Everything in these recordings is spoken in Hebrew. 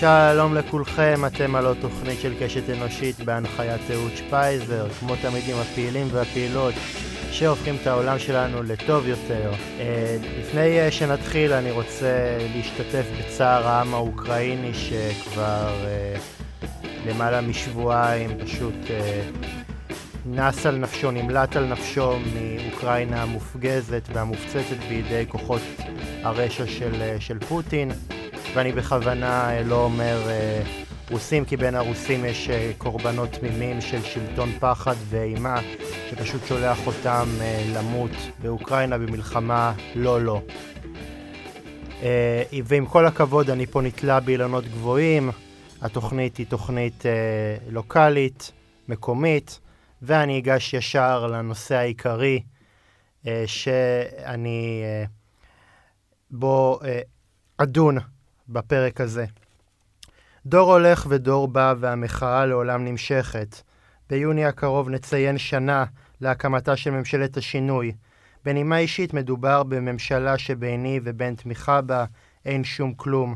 שלום לכולכם, אתם על עוד תוכנית של קשת אנושית בהנחיית אהוד שפייזר, כמו תמיד עם הפעילים והפעילות שהופכים את העולם שלנו לטוב יותר. אה, לפני אה, שנתחיל אני רוצה להשתתף בצער העם האוקראיני שכבר אה, למעלה משבועיים פשוט נס על נפשו, נמלט על נפשו מאוקראינה המופגזת והמופצצת בידי כוחות הרשע של, של פוטין. ואני בכוונה אה, לא אומר אה, רוסים, כי בין הרוסים יש אה, קורבנות תמימים של שלטון פחד ואימה, שפשוט שולח אותם למות באוקראינה במלחמה לא לא. ועם כל הכבוד, אני פה נתלה באילנות גבוהים. התוכנית היא תוכנית לוקאלית, מקומית, ואני אגש ישר לנושא העיקרי שאני בו אדון בפרק הזה. דור הולך ודור בא והמחאה לעולם נמשכת. ביוני הקרוב נציין שנה להקמתה של ממשלת השינוי. בנימה אישית מדובר בממשלה שביני ובין תמיכה בה אין שום כלום.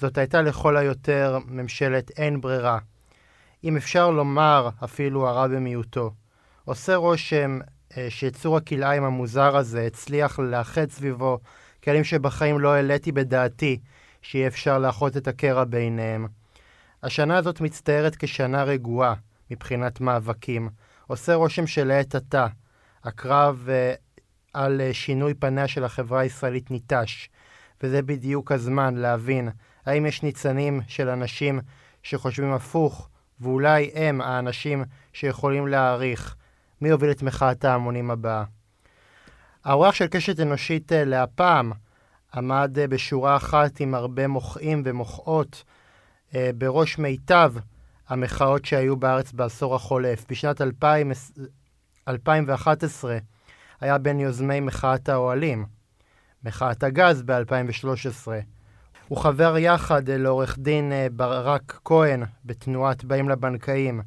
זאת הייתה לכל היותר ממשלת אין ברירה. אם אפשר לומר, אפילו הרע במיעוטו. עושה רושם אה, שיצור הכלאיים המוזר הזה הצליח לאחד סביבו כלים שבחיים לא העליתי בדעתי שיהיה אפשר לאחות את הקרע ביניהם. השנה הזאת מצטיירת כשנה רגועה מבחינת מאבקים. עושה רושם שלעת עתה הקרב uh, על uh, שינוי פניה של החברה הישראלית ניטש, וזה בדיוק הזמן להבין האם יש ניצנים של אנשים שחושבים הפוך, ואולי הם האנשים שיכולים להעריך מי יוביל את מחאת ההמונים הבאה. האורח של קשת אנושית uh, להפעם עמד אה, בשורה אחת עם הרבה מוחאים ומוחאות אה, בראש מיטב המחאות שהיו בארץ בעשור החולף. בשנת 2000, 2011 היה בין יוזמי מחאת האוהלים, מחאת הגז ב-2013. הוא חבר יחד לעורך דין אה, ברק כהן בתנועת באים לבנקאים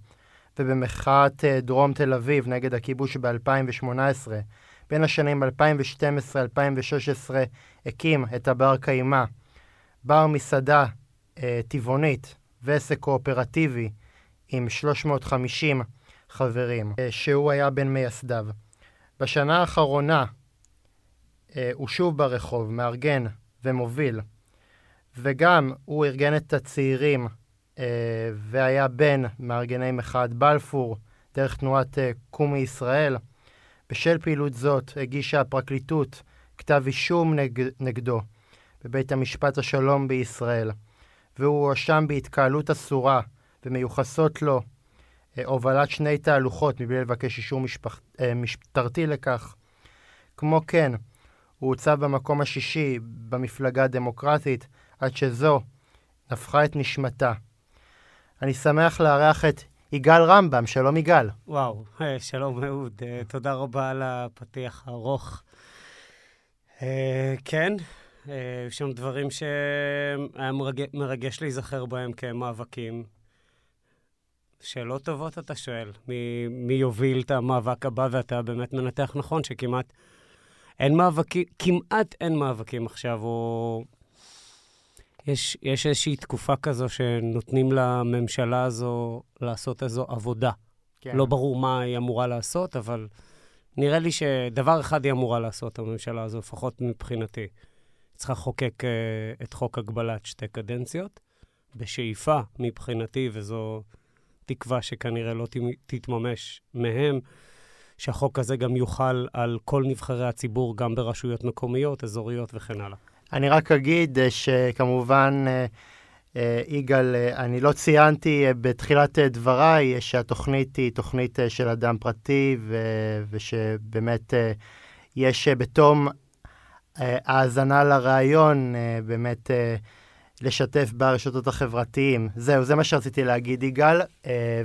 ובמחאת דרום תל אביב נגד הכיבוש ב-2018. בין השנים 2012-2016 הקים את הבר קיימא, בר מסעדה אה, טבעונית ועסק קואופרטיבי עם 350 חברים, אה, שהוא היה בין מייסדיו. בשנה האחרונה אה, הוא שוב ברחוב, מארגן ומוביל, וגם הוא ארגן את הצעירים אה, והיה בין מארגני מחאת בלפור דרך תנועת אה, קומי ישראל. בשל פעילות זאת הגישה הפרקליטות כתב אישום נג... נגדו בבית המשפט השלום בישראל, והוא הואשם בהתקהלות אסורה ומיוחסות לו אה, הובלת שני תהלוכות מבלי לבקש אישור משפח... אה, משטרתי לכך. כמו כן, הוא הוצב במקום השישי במפלגה הדמוקרטית עד שזו נפחה את נשמתה. אני שמח לארח את יגאל רמב"ם, שלום יגאל. וואו, אה, שלום אהוד, אה, תודה רבה על הפתיח הארוך. אה, כן, יש שם דברים שהיה מרגש להיזכר בהם כמאבקים. שאלות טובות אתה שואל, מי, מי יוביל את המאבק הבא, ואתה באמת מנתח נכון שכמעט אין מאבקים, כמעט אין מאבקים עכשיו, או יש, יש איזושהי תקופה כזו שנותנים לממשלה הזו לעשות איזו עבודה. כן. לא ברור מה היא אמורה לעשות, אבל נראה לי שדבר אחד היא אמורה לעשות, הממשלה הזו, לפחות מבחינתי. צריכה לחוקק uh, את חוק הגבלת שתי קדנציות, בשאיפה מבחינתי, וזו תקווה שכנראה לא תתממש מהם, שהחוק הזה גם יוחל על כל נבחרי הציבור, גם ברשויות מקומיות, אזוריות וכן הלאה. אני רק אגיד אה, שכמובן, אה, יגאל, אני לא ציינתי בתחילת דבריי שהתוכנית היא תוכנית של אדם פרטי, ו- ושבאמת יש בתום האזנה לרעיון, באמת לשתף ברשתות החברתיים. זהו, זה מה שרציתי להגיד, יגאל,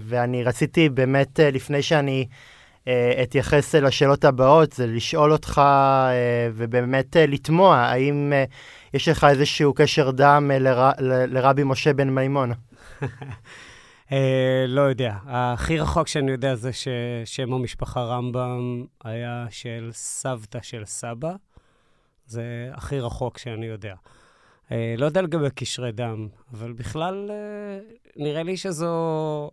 ואני רציתי באמת, לפני שאני... אה, אתייחס לשאלות הבאות, זה לשאול אותך אה, ובאמת אה, לתמוע, האם יש לך איזשהו קשר דם לרבי משה בן מימון? לא יודע. הכי רחוק שאני יודע זה ששם המשפחה רמב"ם היה של סבתא של סבא. זה הכי רחוק שאני יודע. לא יודע לגבי קשרי דם, אבל בכלל, אה, נראה לי שזו...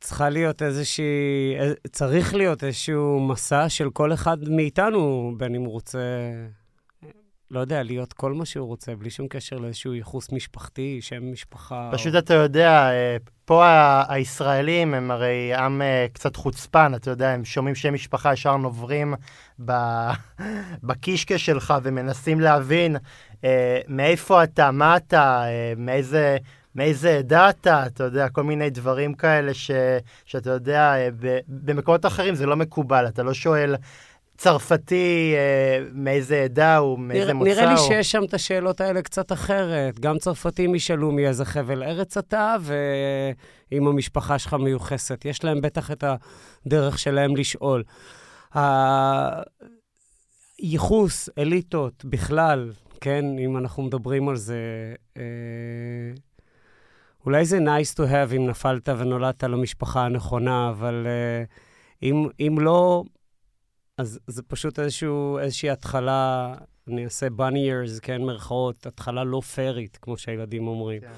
צריכה להיות איזושהי... אה, צריך להיות איזשהו מסע של כל אחד מאיתנו, בין אם הוא רוצה, לא יודע, להיות כל מה שהוא רוצה, בלי שום קשר לאיזשהו ייחוס משפחתי, שם משפחה. פשוט או... אתה יודע, פה הישראלים הם הרי עם קצת חוצפן, אתה יודע, הם שומעים שם משפחה, ישר נוברים בקישקע שלך ומנסים להבין אה, מאיפה אתה, מה אתה, אה, מאיזה, מאיזה עדה אתה, אתה יודע, כל מיני דברים כאלה ש, שאתה יודע, אה, ב, במקומות אחרים זה לא מקובל, אתה לא שואל צרפתי אה, מאיזה עדה הוא, מאיזה נרא, מוצא נראה לי שיש שם את השאלות האלה קצת אחרת. גם צרפתים ישאלו מאיזה חבל ארץ אתה, ואם המשפחה שלך מיוחסת. יש להם בטח את הדרך שלהם לשאול. הייחוס, אליטות, בכלל, כן, אם אנחנו מדברים על זה, אה, אולי זה nice to have אם נפלת ונולדת למשפחה הנכונה, אבל אה, אם, אם לא, אז זה פשוט איזשהו, איזושהי התחלה, אני אעשה bunny years, כן, מרכאות, התחלה לא פיירית, כמו שהילדים אומרים. כן.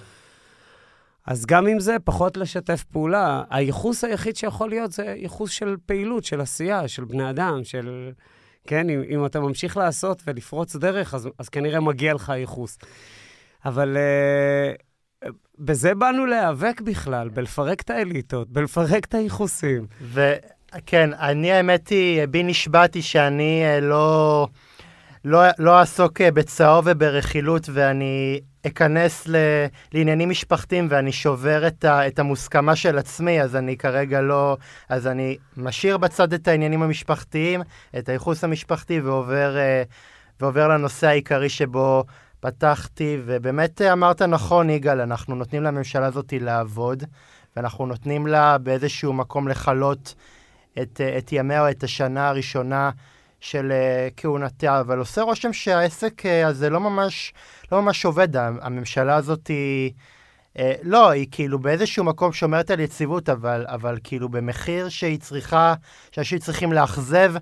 אז גם עם זה, פחות לשתף פעולה. הייחוס היחיד שיכול להיות זה ייחוס של פעילות, של עשייה, של בני אדם, של... כן, אם, אם אתה ממשיך לעשות ולפרוץ דרך, אז, אז כנראה מגיע לך ייחוס. אבל uh, בזה באנו להיאבק בכלל, בלפרק את האליטות, בלפרק את הייחוסים. וכן, אני, האמת היא, בי נשבעתי שאני uh, לא, לא, לא אעסוק uh, בצהוב וברכילות, ואני אכנס ל, לעניינים משפחתיים ואני שובר את, ה, את המוסכמה של עצמי, אז אני כרגע לא... אז אני משאיר בצד את העניינים המשפחתיים, את הייחוס המשפחתי, ועובר, אה, ועובר לנושא העיקרי שבו פתחתי, ובאמת אמרת נכון, יגאל, אנחנו נותנים לממשלה הזאת לעבוד, ואנחנו נותנים לה באיזשהו מקום לכלות את, את ימיה או את השנה הראשונה. של uh, כהונתה, אבל עושה רושם שהעסק uh, הזה לא ממש, לא ממש עובד. הממשלה הזאת היא... Uh, לא, היא כאילו באיזשהו מקום שומרת על יציבות, אבל, אבל כאילו במחיר שהיא צריכה, שאנשים צריכים לאכזב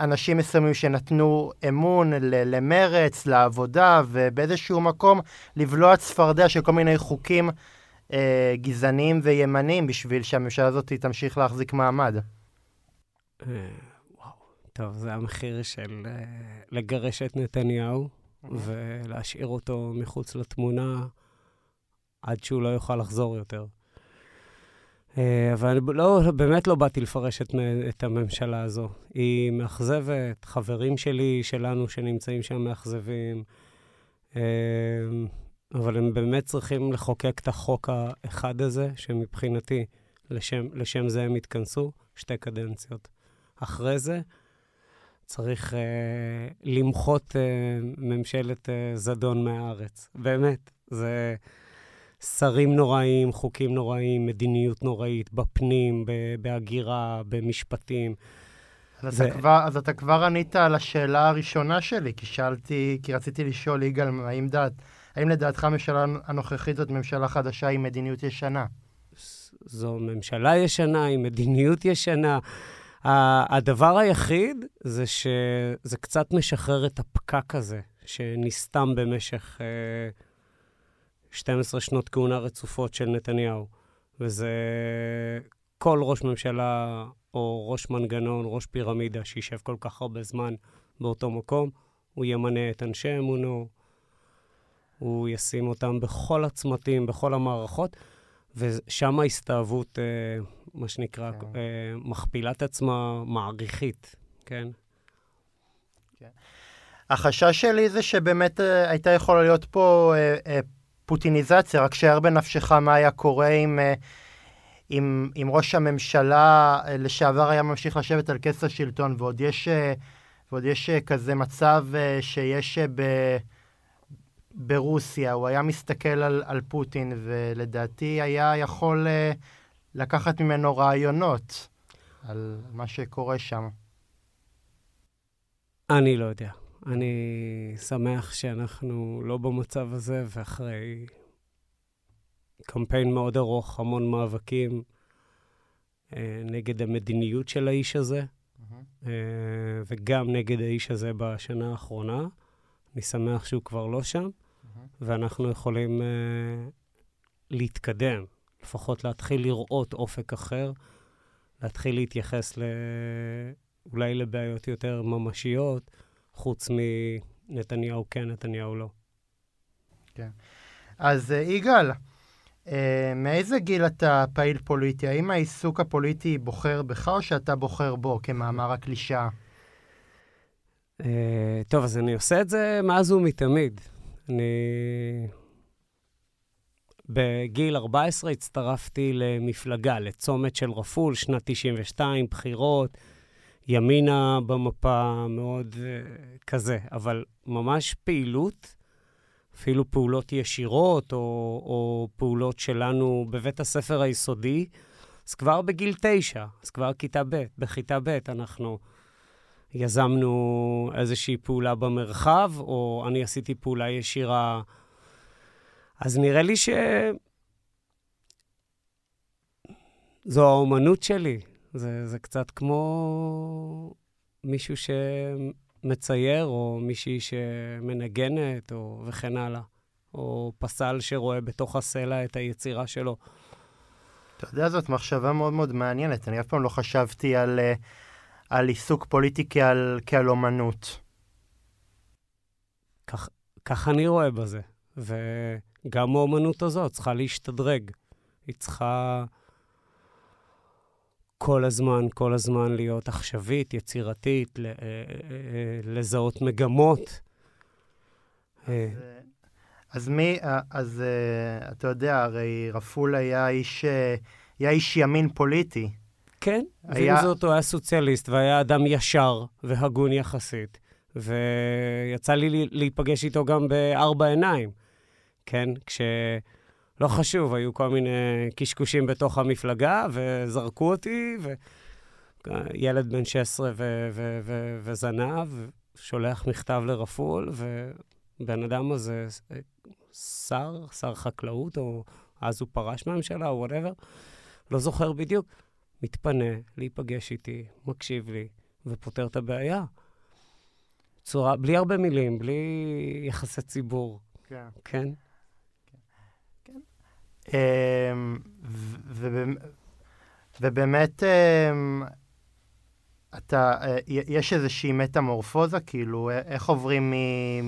אנשים מסוימים שנתנו אמון למרץ, לעבודה, ובאיזשהו מקום לבלוע צפרדע של כל מיני חוקים uh, גזעניים וימניים בשביל שהממשלה הזאת תמשיך להחזיק מעמד. טוב, זה המחיר של uh, לגרש את נתניהו. ולהשאיר אותו מחוץ לתמונה עד שהוא לא יוכל לחזור יותר. Uh, אבל לא, באמת לא באתי לפרש את, את הממשלה הזו. היא מאכזבת, חברים שלי, שלנו, שנמצאים שם מאכזבים, uh, אבל הם באמת צריכים לחוקק את החוק האחד הזה, שמבחינתי, לשם, לשם זה הם התכנסו, שתי קדנציות. אחרי זה, צריך uh, למחות uh, ממשלת uh, זדון מהארץ. באמת, זה שרים נוראים, חוקים נוראים, מדיניות נוראית, בפנים, בהגירה, במשפטים. אז, זה... אתה כבר, אז אתה כבר ענית על השאלה הראשונה שלי, כי שאלתי, כי רציתי לשאול, יגאל, האם, דעת, האם לדעתך הממשלה הנוכחית זאת ממשלה חדשה עם מדיניות ישנה? זו ממשלה ישנה עם מדיניות ישנה. הדבר היחיד זה שזה קצת משחרר את הפקק הזה, שנסתם במשך 12 אה, שנות כהונה רצופות של נתניהו. וזה כל ראש ממשלה או ראש מנגנון, ראש פירמידה, שישב כל כך הרבה זמן באותו מקום, הוא ימנה את אנשי אמונו, הוא ישים אותם בכל הצמתים, בכל המערכות, ושם ההסתאבות אה, מה שנקרא, כן. אה, מכפילת עצמה מעריכית, כן? כן. החשש שלי זה שבאמת אה, הייתה יכולה להיות פה אה, אה, פוטיניזציה, רק שער בנפשך מה היה קורה אם, אה, אם, אם ראש הממשלה אה, לשעבר היה ממשיך לשבת על כס השלטון, ועוד יש, אה, ועוד יש כזה מצב שיש ב... ברוסיה, הוא היה מסתכל על, על פוטין, ולדעתי היה יכול לקחת ממנו רעיונות על מה שקורה שם? אני לא יודע. אני שמח שאנחנו לא במצב הזה, ואחרי קמפיין מאוד ארוך, המון מאבקים אה, נגד המדיניות של האיש הזה, mm-hmm. אה, וגם נגד האיש הזה בשנה האחרונה. אני שמח שהוא כבר לא שם, mm-hmm. ואנחנו יכולים uh, להתקדם, לפחות להתחיל לראות אופק אחר, להתחיל להתייחס ל... אולי לבעיות יותר ממשיות, חוץ מנתניהו כן, נתניהו לא. כן. אז uh, יגאל, uh, מאיזה גיל אתה פעיל פוליטי? האם העיסוק הפוליטי בוחר בך או שאתה בוחר בו, כמאמר הקלישאה? Uh, טוב, אז אני עושה את זה מאז ומתמיד. אני... בגיל 14 הצטרפתי למפלגה, לצומת של רפול, שנת 92, בחירות, ימינה במפה, מאוד uh, כזה, אבל ממש פעילות, אפילו פעולות ישירות, או, או פעולות שלנו בבית הספר היסודי, אז כבר בגיל תשע, אז כבר כיתה ב', בכיתה ב' אנחנו יזמנו איזושהי פעולה במרחב, או אני עשיתי פעולה ישירה. אז נראה לי ש... זו האומנות שלי. זה, זה קצת כמו מישהו שמצייר, או מישהי שמנגנת, או וכן הלאה. או פסל שרואה בתוך הסלע את היצירה שלו. אתה יודע, זאת מחשבה מאוד מאוד מעניינת. אני אף פעם לא חשבתי על, uh, על עיסוק פוליטי כעל, כעל אומנות. כך, כך אני רואה בזה. וגם האומנות הזאת צריכה להשתדרג. היא צריכה כל הזמן, כל הזמן להיות עכשווית, יצירתית, אה, אה, אה, לזהות מגמות. אז, אז מי, אז אתה יודע, הרי רפול היה איש, היה איש ימין פוליטי. כן, היה... ועם זאת הוא היה סוציאליסט והיה אדם ישר והגון יחסית. ויצא לי להיפגש איתו גם בארבע עיניים, כן? כש... לא חשוב, היו כל מיני קשקושים בתוך המפלגה, וזרקו אותי, וילד בן 16 ו- ו- ו- וזנב, שולח מכתב לרפול, ובן אדם הזה שר, שר חקלאות, או אז הוא פרש מהממשלה, או וואטאבר, לא זוכר בדיוק, מתפנה להיפגש איתי, מקשיב לי, ופותר את הבעיה. צורה, בלי הרבה מילים, בלי יחסי ציבור. כן. כן? אמ, ובאמת, אמ, אתה, אה, יש איזושהי מטמורפוזה, כאילו, איך עוברים מ,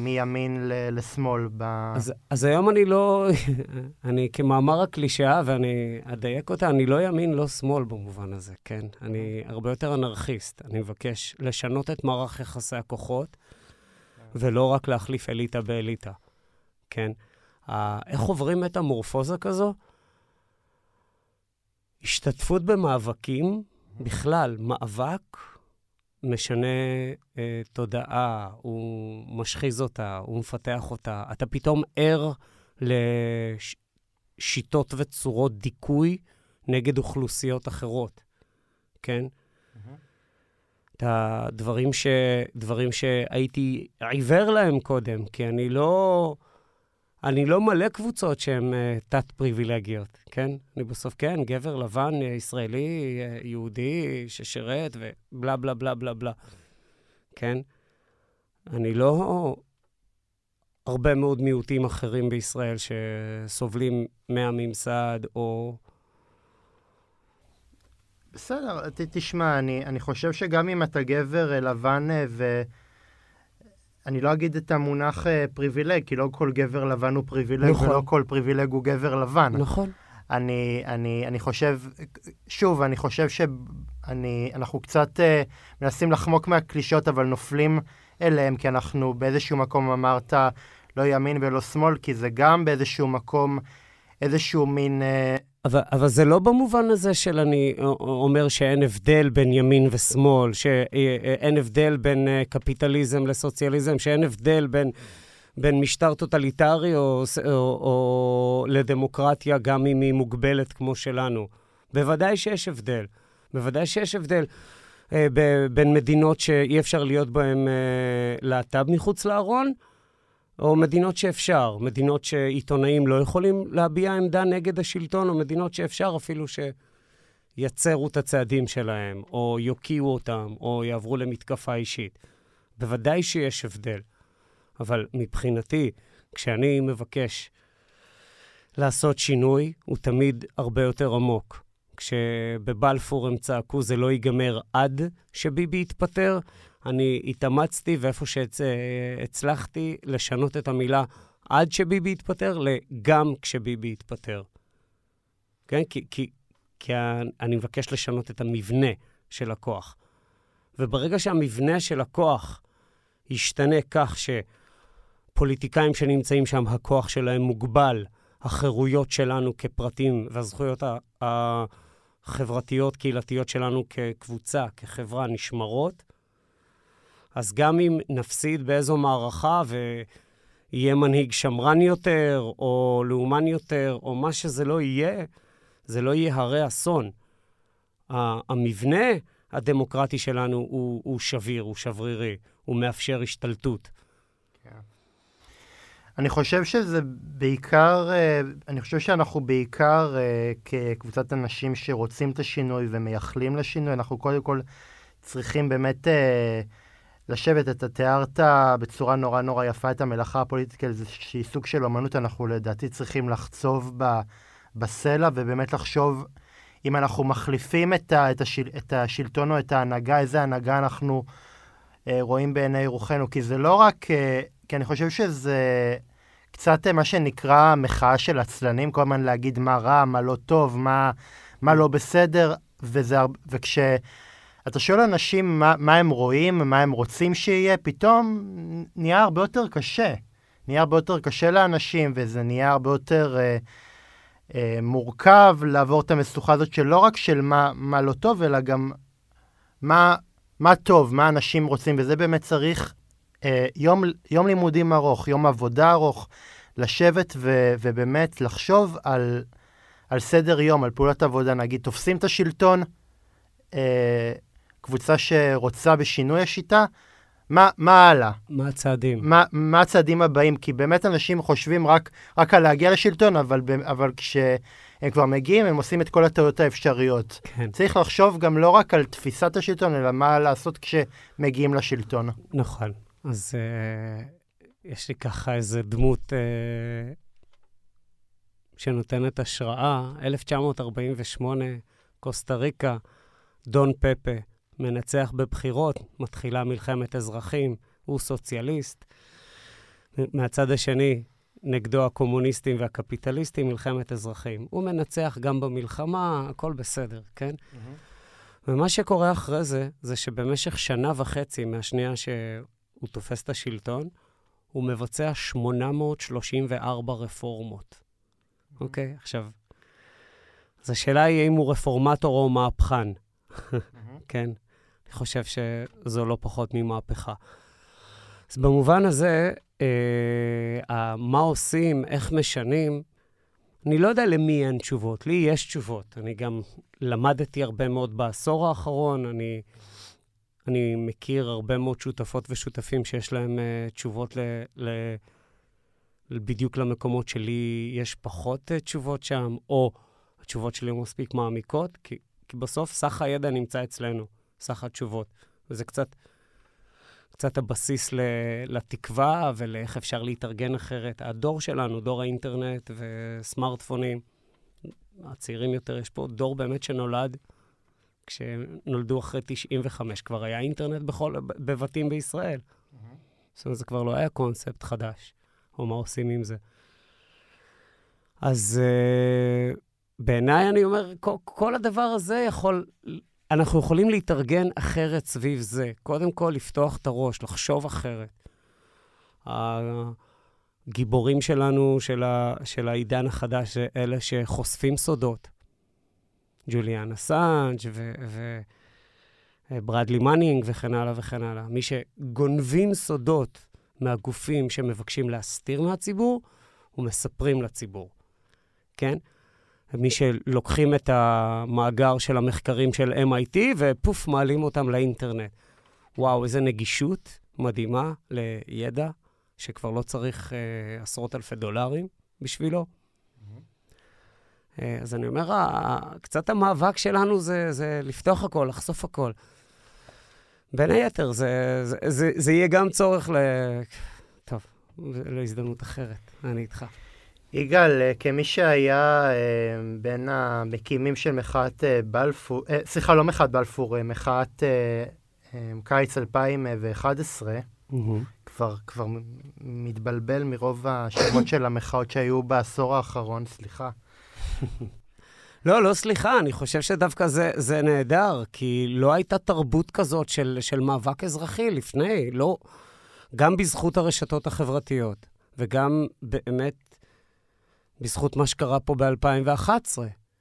מימין לשמאל? ב... אז, אז היום אני לא, אני כמאמר הקלישאה, ואני אדייק אותה, אני לא ימין, לא שמאל במובן הזה, כן? אני הרבה יותר אנרכיסט. אני מבקש לשנות את מערך יחסי הכוחות, ולא רק להחליף אליטה באליטה, כן? איך עוברים מטמורפוזה כזו? השתתפות במאבקים, בכלל, מאבק משנה אה, תודעה, הוא משחיז אותה, הוא מפתח אותה. אתה פתאום ער לשיטות וצורות דיכוי נגד אוכלוסיות אחרות, כן? את הדברים ש... דברים שהייתי עיוור להם קודם, כי אני לא... אני לא מלא קבוצות שהן uh, תת-פריבילגיות, כן? אני בסוף, כן, גבר לבן, uh, ישראלי, uh, יהודי, ששירת, ובלה בלה בלה בלה בלה, כן? אני לא הרבה מאוד מיעוטים אחרים בישראל שסובלים מהממסד, או... בסדר, תשמע, אני, אני חושב שגם אם אתה גבר לבן ו... אני לא אגיד את המונח אה, פריבילג, כי לא כל גבר לבן הוא פריבילג, נכון. ולא כל פריבילג הוא גבר לבן. נכון. אני, אני, אני חושב, שוב, אני חושב שאנחנו קצת אה, מנסים לחמוק מהקלישאות, אבל נופלים אליהם, כי אנחנו באיזשהו מקום אמרת לא ימין ולא שמאל, כי זה גם באיזשהו מקום איזשהו מין... אה, אבל, אבל זה לא במובן הזה של אני אומר שאין הבדל בין ימין ושמאל, שאין הבדל בין אה, קפיטליזם לסוציאליזם, שאין הבדל בין, בין משטר טוטליטרי או, או, או לדמוקרטיה, גם אם היא מוגבלת כמו שלנו. בוודאי שיש הבדל. בוודאי שיש הבדל אה, ב, בין מדינות שאי אפשר להיות בהן אה, להט"ב מחוץ לארון, או מדינות שאפשר, מדינות שעיתונאים לא יכולים להביע עמדה נגד השלטון, או מדינות שאפשר אפילו שיצרו את הצעדים שלהם, או יוקיעו אותם, או יעברו למתקפה אישית. בוודאי שיש הבדל. אבל מבחינתי, כשאני מבקש לעשות שינוי, הוא תמיד הרבה יותר עמוק. כשבבלפור הם צעקו זה לא ייגמר עד שביבי יתפטר, אני התאמצתי, ואיפה שהצלחתי לשנות את המילה עד שביבי יתפטר, לגם כשביבי יתפטר. כן? כי, כי, כי אני מבקש לשנות את המבנה של הכוח. וברגע שהמבנה של הכוח ישתנה כך שפוליטיקאים שנמצאים שם, הכוח שלהם מוגבל, החירויות שלנו כפרטים והזכויות החברתיות, קהילתיות שלנו כקבוצה, כחברה, נשמרות, אז גם אם נפסיד באיזו מערכה ויהיה מנהיג שמרן יותר, או לאומן יותר, או מה שזה לא יהיה, זה לא יהיה הרי אסון. המבנה הדמוקרטי שלנו הוא, הוא שביר, הוא שברירי, הוא מאפשר השתלטות. כן. אני חושב שזה בעיקר, אה, אני חושב שאנחנו בעיקר אה, כקבוצת אנשים שרוצים את השינוי ומייחלים לשינוי, אנחנו קודם כל צריכים באמת אה, לשבת, אתה תיארת בצורה נורא נורא יפה את המלאכה הפוליטית כאיזושהי סוג של אמנות, אנחנו לדעתי צריכים לחצוב ב, בסלע ובאמת לחשוב אם אנחנו מחליפים את, ה, את, השל, את השלטון או את ההנהגה, איזה הנהגה אנחנו אה, רואים בעיני רוחנו. כי זה לא רק, אה, כי אני חושב שזה קצת אה, מה שנקרא מחאה של עצלנים, כל הזמן להגיד מה רע, מה לא טוב, מה, מה לא בסדר, וזה, וכש... אתה שואל אנשים מה, מה הם רואים, מה הם רוצים שיהיה, פתאום נהיה הרבה יותר קשה. נהיה הרבה יותר קשה לאנשים, וזה נהיה הרבה יותר אה, אה, מורכב לעבור את המשוכה הזאת של לא רק של מה, מה לא טוב, אלא גם מה, מה טוב, מה אנשים רוצים, וזה באמת צריך אה, יום, יום לימודים ארוך, יום עבודה ארוך, לשבת ו, ובאמת לחשוב על, על סדר יום, על פעולת עבודה. נגיד, תופסים את השלטון, אה, קבוצה שרוצה בשינוי השיטה, מה, מה הלאה? מה הצעדים? מה, מה הצעדים הבאים? כי באמת אנשים חושבים רק, רק על להגיע לשלטון, אבל, אבל כשהם כבר מגיעים, הם עושים את כל הטעויות האפשריות. כן. צריך לחשוב גם לא רק על תפיסת השלטון, אלא מה לעשות כשמגיעים לשלטון. נכון. אז uh, יש לי ככה איזה דמות uh, שנותנת השראה. 1948, קוסטה ריקה, דון פפה. מנצח בבחירות, מתחילה מלחמת אזרחים, הוא סוציאליסט. מהצד השני, נגדו הקומוניסטים והקפיטליסטים, מלחמת אזרחים. הוא מנצח גם במלחמה, הכל בסדר, כן? Mm-hmm. ומה שקורה אחרי זה, זה שבמשך שנה וחצי מהשנייה שהוא תופס את השלטון, הוא מבצע 834 רפורמות. Mm-hmm. אוקיי? עכשיו, אז השאלה היא האם הוא רפורמטור או מהפכן, mm-hmm. כן? אני חושב שזו לא פחות ממהפכה. אז במובן הזה, אה, מה עושים, איך משנים, אני לא יודע למי אין תשובות. לי יש תשובות. אני גם למדתי הרבה מאוד בעשור האחרון. אני, אני מכיר הרבה מאוד שותפות ושותפים שיש להם uh, תשובות ל, ל, בדיוק למקומות שלי יש פחות uh, תשובות שם, או התשובות שלי מספיק מעמיקות, כי, כי בסוף סך הידע נמצא אצלנו. סך התשובות. וזה קצת, קצת הבסיס לתקווה ולאיך אפשר להתארגן אחרת. הדור שלנו, דור האינטרנט וסמארטפונים, הצעירים יותר, יש פה דור באמת שנולד כשנולדו אחרי 95, כבר היה אינטרנט בכל, בבתים בישראל. Mm-hmm. זאת אומרת, זה כבר לא היה קונספט חדש, או מה עושים עם זה. אז uh, בעיניי, אני אומר, כל, כל הדבר הזה יכול אנחנו יכולים להתארגן אחרת סביב זה. קודם כל, לפתוח את הראש, לחשוב אחרת. הגיבורים שלנו, של, ה, של העידן החדש, זה אלה שחושפים סודות. ג'וליאן אסאנג' וברדלי מנינג וכן הלאה וכן הלאה. מי שגונבים סודות מהגופים שמבקשים להסתיר מהציבור ומספרים לציבור, כן? מי שלוקחים את המאגר של המחקרים של MIT ופוף, מעלים אותם לאינטרנט. וואו, איזה נגישות מדהימה לידע, שכבר לא צריך אה, עשרות אלפי דולרים בשבילו. אה, אז אני אומר, קצת המאבק שלנו זה, זה לפתוח הכל, לחשוף הכל. בין היתר, זה, זה, זה, זה יהיה גם צורך ל... טוב, להזדמנות אחרת. אני איתך. יגאל, אה, כמי שהיה אה, בין המקימים של מחאת אה, בלפור, סליחה, לא מחאת בלפור, מחאת קיץ 2011, mm-hmm. כבר, כבר מתבלבל מרוב השמות של המחאות שהיו בעשור האחרון, סליחה. לא, לא סליחה, אני חושב שדווקא זה, זה נהדר, כי לא הייתה תרבות כזאת של, של מאבק אזרחי לפני, לא, גם בזכות הרשתות החברתיות, וגם באמת בזכות מה שקרה פה ב-2011,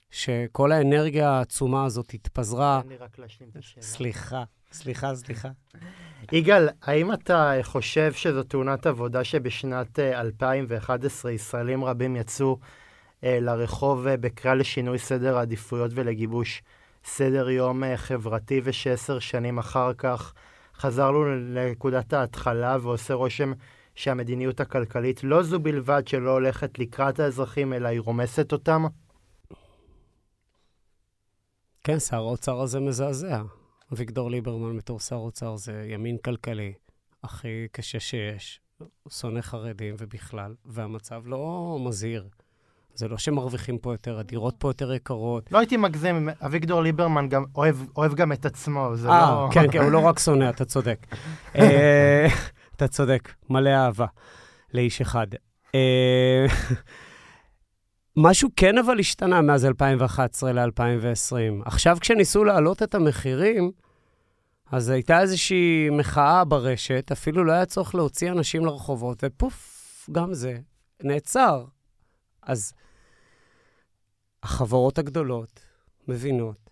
שכל האנרגיה העצומה הזאת התפזרה. תן לי רק להשלים את השאלה. סליחה, סליחה, סליחה. יגאל, האם אתה חושב שזו תאונת עבודה שבשנת 2011 אה, ישראלים רבים יצאו אה, לרחוב אה, בקריאה לשינוי סדר העדיפויות ולגיבוש סדר יום חברתי, ושעשר שנים אחר כך חזרנו לנקודת ההתחלה ועושה רושם שהמדיניות הכלכלית לא זו בלבד שלא הולכת לקראת האזרחים, אלא היא רומסת אותם? כן, שר האוצר הזה מזעזע. אביגדור ליברמן בתור שר אוצר זה ימין כלכלי הכי קשה שיש. הוא שונא חרדים ובכלל, והמצב לא מזהיר. זה לא שמרוויחים פה יותר, הדירות פה יותר יקרות. לא הייתי מגזים, אביגדור ליברמן גם אוהב, אוהב גם את עצמו, זה 아, לא... כן, כן, הוא לא רק שונא, אתה צודק. אתה צודק, מלא אהבה לאיש אחד. אה, משהו כן אבל השתנה מאז 2011 ל-2020. עכשיו, כשניסו להעלות את המחירים, אז הייתה איזושהי מחאה ברשת, אפילו לא היה צורך להוציא אנשים לרחובות, ופוף, גם זה נעצר. אז החברות הגדולות מבינות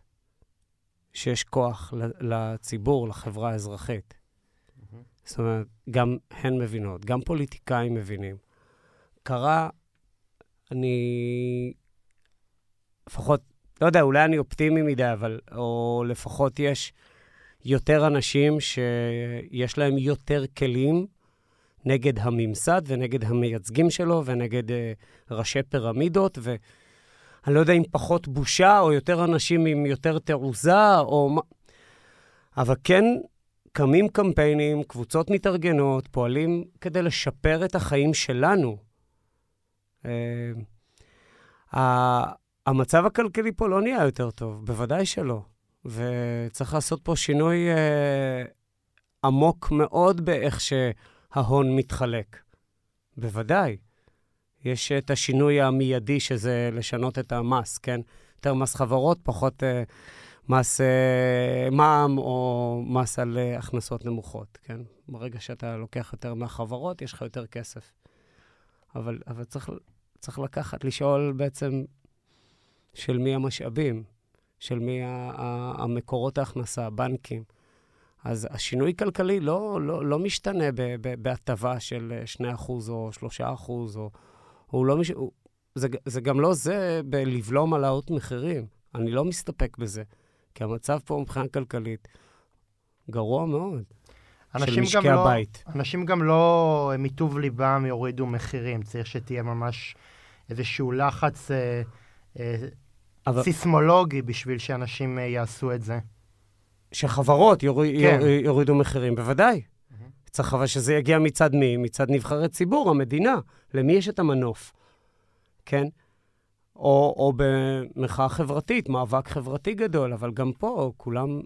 שיש כוח לציבור, לחברה האזרחית. זאת אומרת, גם הן מבינות, גם פוליטיקאים מבינים. קרה, אני לפחות, לא יודע, אולי אני אופטימי מדי, אבל, או לפחות יש יותר אנשים שיש להם יותר כלים נגד הממסד ונגד המייצגים שלו ונגד uh, ראשי פירמידות, ואני לא יודע אם פחות בושה או יותר אנשים עם יותר תעוזה, או. אבל כן קמים קמפיינים, קבוצות מתארגנות, פועלים כדי לשפר את החיים שלנו. Uh, המצב הכלכלי פה לא נהיה יותר טוב, בוודאי שלא. וצריך לעשות פה שינוי uh, עמוק מאוד באיך ש... ההון מתחלק. בוודאי. יש את השינוי המיידי, שזה לשנות את המס, כן? יותר מס חברות, פחות uh, מס uh, מע"מ או מס על uh, הכנסות נמוכות, כן? ברגע שאתה לוקח יותר מהחברות, יש לך יותר כסף. אבל, אבל צריך, צריך לקחת, לשאול בעצם של מי המשאבים, של מי המקורות ההכנסה, בנקים. אז השינוי כלכלי לא, לא, לא משתנה בהטבה של 2% או 3%, או... הוא לא מש... הוא, זה, זה גם לא זה בלבלום על העלות מחירים. אני לא מסתפק בזה, כי המצב פה מבחינה כלכלית גרוע מאוד. של משקי לא, הבית. אנשים גם לא מטוב ליבם יורידו מחירים. צריך שתהיה ממש איזשהו לחץ אה, אה, אבל... סיסמולוגי בשביל שאנשים אה, יעשו את זה. שחברות יור... כן. יורידו מחירים, בוודאי. Mm-hmm. צריך אבל שזה יגיע מצד מי? מצד נבחרי ציבור, המדינה. למי יש את המנוף, כן? או, או במחאה חברתית, מאבק חברתי גדול, אבל גם פה כולם...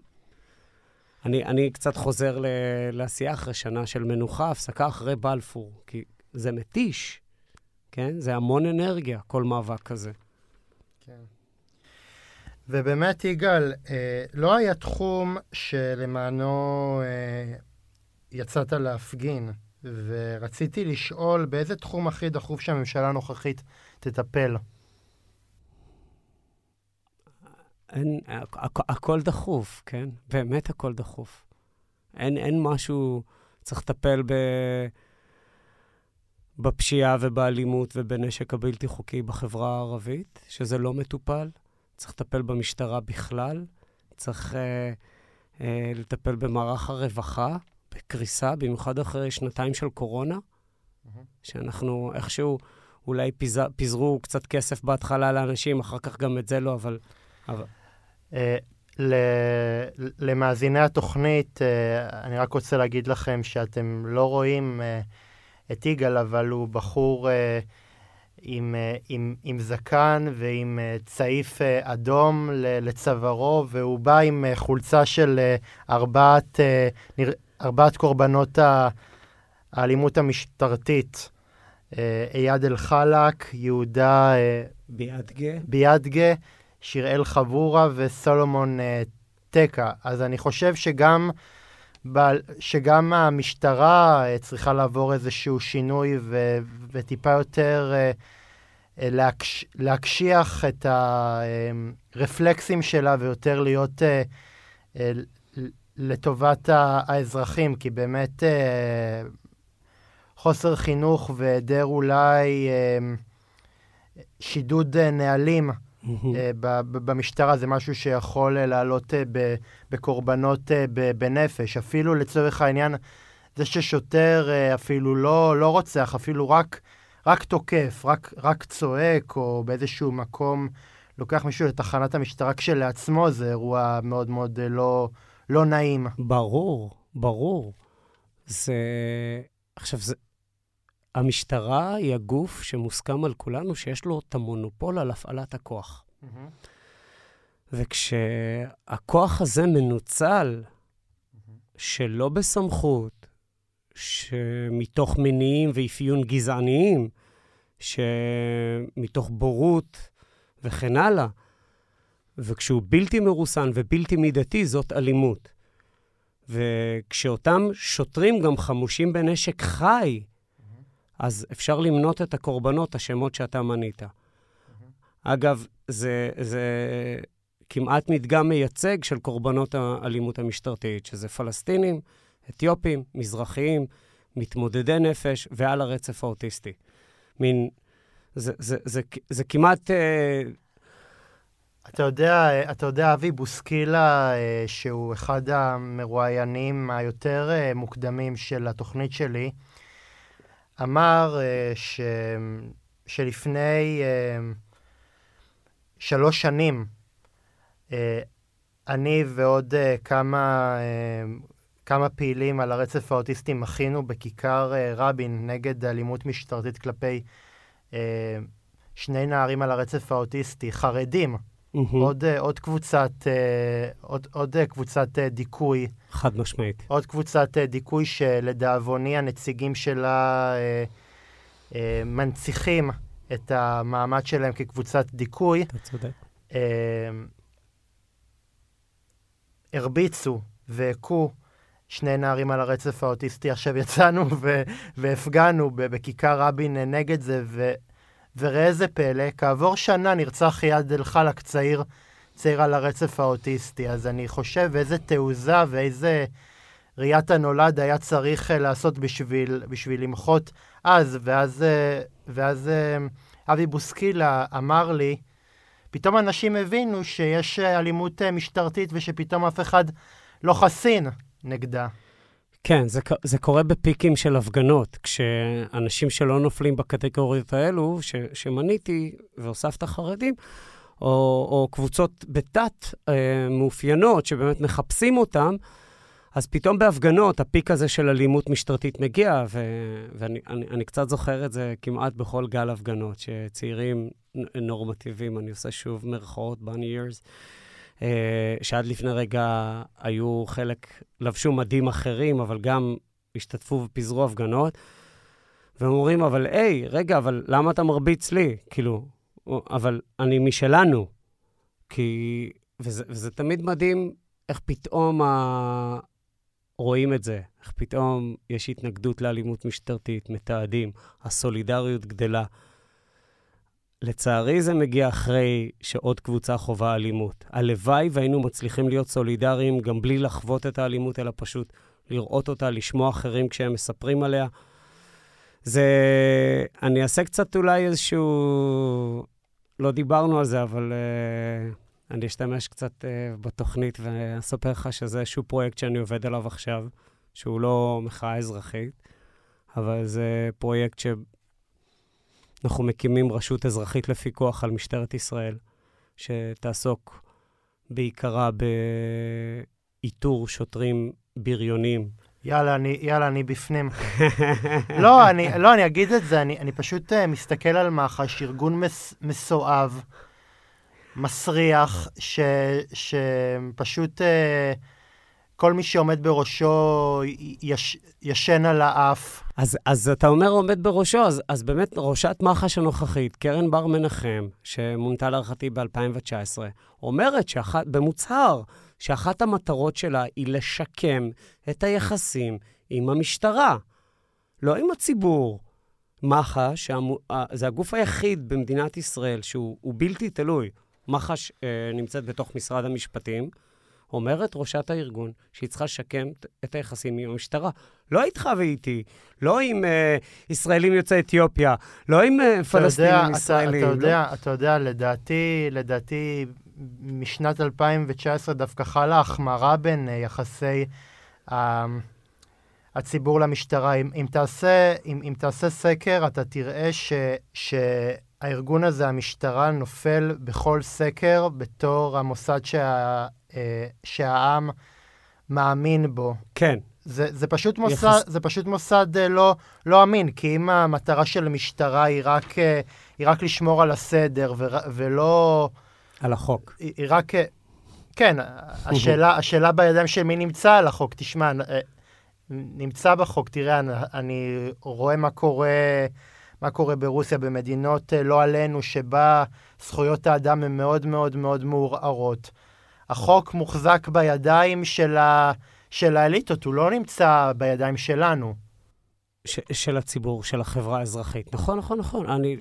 אני, אני קצת חוזר ל... לעשייה אחרי שנה של מנוחה, הפסקה אחרי בלפור, כי זה מתיש, כן? זה המון אנרגיה, כל מאבק כזה. כן. ובאמת, יגאל, אה, לא היה תחום שלמענו אה, יצאת להפגין, ורציתי לשאול באיזה תחום הכי דחוף שהממשלה הנוכחית תטפל. אין, הכ, הכל דחוף, כן? באמת הכל דחוף. אין, אין משהו, צריך לטפל ב... בפשיעה ובאלימות ובנשק הבלתי חוקי בחברה הערבית, שזה לא מטופל. צריך לטפל במשטרה בכלל, צריך אה, אה, לטפל במערך הרווחה, בקריסה, במיוחד אחרי שנתיים של קורונה, mm-hmm. שאנחנו איכשהו אולי פיז, פיזרו קצת כסף בהתחלה לאנשים, אחר כך גם את זה לא, אבל... אבל... אה, למאזיני התוכנית, אה, אני רק רוצה להגיד לכם שאתם לא רואים אה, את יגאל, אבל הוא בחור אה, עם, אה, עם, עם זקן ועם אה, צעיף אה, אדום לצווארו, והוא בא עם אה, חולצה של אה, ארבעת, אה, ארבעת קורבנות האלימות המשטרתית. אייד אל-חלק, יהודה... ביאדגה. ביאדגה, שיראל חבורה וסולומון אה, טקה. אז אני חושב שגם, ב, שגם המשטרה אה, צריכה לעבור איזשהו שינוי ו, וטיפה יותר אה, אה, להקש, להקשיח את הרפלקסים שלה ויותר להיות אה, אה, לטובת האזרחים, כי באמת אה, חוסר חינוך והיעדר אולי אה, שידוד נהלים אה, במשטרה זה משהו שיכול אה, לעלות אה, בקורבנות בנפש. אפילו לצורך העניין, זה ששוטר אפילו לא, לא רוצח, אפילו רק, רק תוקף, רק, רק צועק, או באיזשהו מקום לוקח מישהו לתחנת המשטרה כשלעצמו, זה אירוע מאוד מאוד לא, לא נעים. ברור, ברור. זה... עכשיו, זה... המשטרה היא הגוף שמוסכם על כולנו שיש לו את המונופול על הפעלת הכוח. Mm-hmm. וכשהכוח הזה מנוצל mm-hmm. שלא בסמכות, שמתוך מניעים ואפיון גזעניים, שמתוך בורות וכן הלאה, וכשהוא בלתי מרוסן ובלתי מידתי, זאת אלימות. וכשאותם שוטרים גם חמושים בנשק חי, אז אפשר למנות את הקורבנות, השמות שאתה מנית. אגב, זה, זה כמעט מדגם מייצג של קורבנות האלימות המשטרתית, שזה פלסטינים, אתיופים, מזרחיים, מתמודדי נפש ועל הרצף האוטיסטי. מין, זה, זה, זה, זה, זה כמעט... אה, אתה יודע, אתה יודע, אבי בוסקילה, אה, שהוא אחד המרואיינים היותר אה, מוקדמים של התוכנית שלי, אמר uh, ש... שלפני uh, שלוש שנים, uh, אני ועוד uh, כמה, uh, כמה פעילים על הרצף האוטיסטי מחינו בכיכר uh, רבין נגד אלימות משטרתית כלפי uh, שני נערים על הרצף האוטיסטי, חרדים. Mm-hmm. עוד, עוד קבוצת, uh, עוד, עוד קבוצת דיכוי. חד משמעית. עוד קבוצת דיכוי שלדאבוני הנציגים שלה uh, uh, מנציחים את המעמד שלהם כקבוצת דיכוי. אתה צודק. Uh, הרביצו והכו שני נערים על הרצף האוטיסטי. עכשיו יצאנו והפגנו בכיכר רבין נגד זה, ו... וראה איזה פלא, כעבור שנה נרצח יד אל-חלק צעיר, צעיר על הרצף האוטיסטי. אז אני חושב איזה תעוזה ואיזה ראיית הנולד היה צריך uh, לעשות בשביל, בשביל למחות אז. ואז, uh, ואז uh, אבי בוסקילה אמר לי, פתאום אנשים הבינו שיש אלימות משטרתית ושפתאום אף אחד לא חסין נגדה. כן, זה, זה קורה בפיקים של הפגנות, כשאנשים שלא נופלים בקטגוריות האלו, ש, שמניתי, והוספת חרדים, או, או קבוצות בתת אה, מאופיינות, שבאמת מחפשים אותם, אז פתאום בהפגנות הפיק הזה של אלימות משטרתית מגיע, ו, ואני אני, אני קצת זוכר את זה כמעט בכל גל הפגנות, שצעירים נורמטיביים, אני עושה שוב מירכאות, בני years, אה, שעד לפני רגע היו חלק, לבשו מדים אחרים, אבל גם השתתפו ופיזרו הפגנות. והם אומרים, אבל היי, רגע, אבל למה אתה מרביץ לי? כאילו, אבל אני משלנו. כי... וזה, וזה תמיד מדהים איך פתאום ה... רואים את זה, איך פתאום יש התנגדות לאלימות משטרתית, מתעדים, הסולידריות גדלה. לצערי זה מגיע אחרי שעוד קבוצה חווה אלימות. הלוואי והיינו מצליחים להיות סולידריים גם בלי לחוות את האלימות, אלא פשוט לראות אותה, לשמוע אחרים כשהם מספרים עליה. זה... אני אעשה קצת אולי איזשהו... לא דיברנו על זה, אבל uh, אני אשתמש קצת uh, בתוכנית ואספר לך שזה איזשהו פרויקט שאני עובד עליו עכשיו, שהוא לא מחאה אזרחית, אבל זה פרויקט ש... אנחנו מקימים רשות אזרחית לפיקוח על משטרת ישראל, שתעסוק בעיקרה באיתור שוטרים בריונים. יאללה, אני, יאללה, אני בפנים. לא, אני, לא, אני אגיד את זה, אני, אני פשוט uh, מסתכל על מח"ש, ארגון מס, מסואב, מסריח, ש, שפשוט uh, כל מי שעומד בראשו יש, ישן על האף. אז, אז אתה אומר עומד בראשו, אז, אז באמת ראשת מח"ש הנוכחית, קרן בר מנחם, שמונתה להערכתי ב-2019, אומרת שאחת, במוצהר, שאחת המטרות שלה היא לשקם את היחסים עם המשטרה, לא עם הציבור. מח"ש, זה הגוף היחיד במדינת ישראל שהוא בלתי תלוי. מח"ש אה, נמצאת בתוך משרד המשפטים, אומרת ראשת הארגון שהיא צריכה לשקם את היחסים עם המשטרה. לא איתך ואיתי, לא עם אה, ישראלים יוצאי אתיופיה, לא עם אה, פלסטינים יודע, ישראלים. אתה, אתה, לא... יודע, אתה יודע, לדעתי, לדעתי, משנת 2019 דווקא חלה החמרה בין uh, יחסי uh, הציבור למשטרה. אם, אם, תעשה, אם, אם תעשה סקר, אתה תראה ש, שהארגון הזה, המשטרה, נופל בכל סקר בתור המוסד שה, שהעם מאמין בו. כן. זה, זה, פשוט מוסד, יחס... זה פשוט מוסד uh, לא, לא אמין, כי אם המטרה של המשטרה היא רק, uh, היא רק לשמור על הסדר ו, ולא... על החוק. היא, היא רק... כן, השאלה, השאלה בידיים של מי נמצא על החוק. תשמע, אה, נמצא בחוק, תראה, אני, אני רואה מה קורה, מה קורה ברוסיה, במדינות אה, לא עלינו, שבה זכויות האדם הן מאוד מאוד מאוד מעורערות. החוק מוחזק בידיים של, ה, של האליטות, הוא לא נמצא בידיים שלנו. ש, של הציבור, של החברה האזרחית. נכון, נכון, נכון. אני...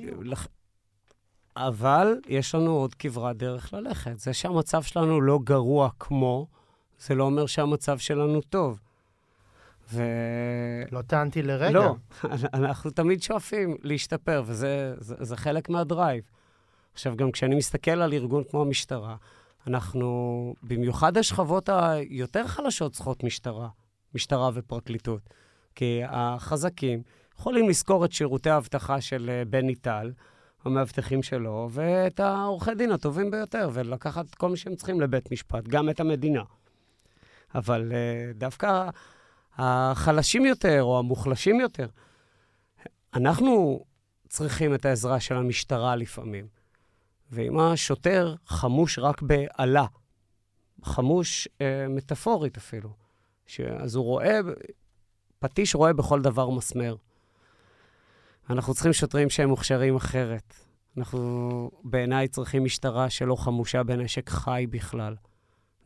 אבל יש לנו עוד כברת דרך ללכת. זה שהמצב שלנו לא גרוע כמו, זה לא אומר שהמצב שלנו טוב. ו... לא טענתי לרגע. לא, אנחנו תמיד שואפים להשתפר, וזה זה, זה חלק מהדרייב. עכשיו, גם כשאני מסתכל על ארגון כמו המשטרה, אנחנו, במיוחד השכבות היותר חלשות צריכות משטרה, משטרה ופרקליטות. כי החזקים יכולים לשכור את שירותי האבטחה של אה, בני טל, המאבטחים שלו, ואת העורכי דין הטובים ביותר, ולקחת כל מה שהם צריכים לבית משפט, גם את המדינה. אבל uh, דווקא החלשים יותר, או המוחלשים יותר, אנחנו צריכים את העזרה של המשטרה לפעמים. ואם השוטר חמוש רק באלה, חמוש uh, מטאפורית אפילו, ש... אז הוא רואה, פטיש רואה בכל דבר מסמר. אנחנו צריכים שוטרים שהם מוכשרים אחרת. אנחנו בעיניי צריכים משטרה שלא חמושה בנשק חי בכלל.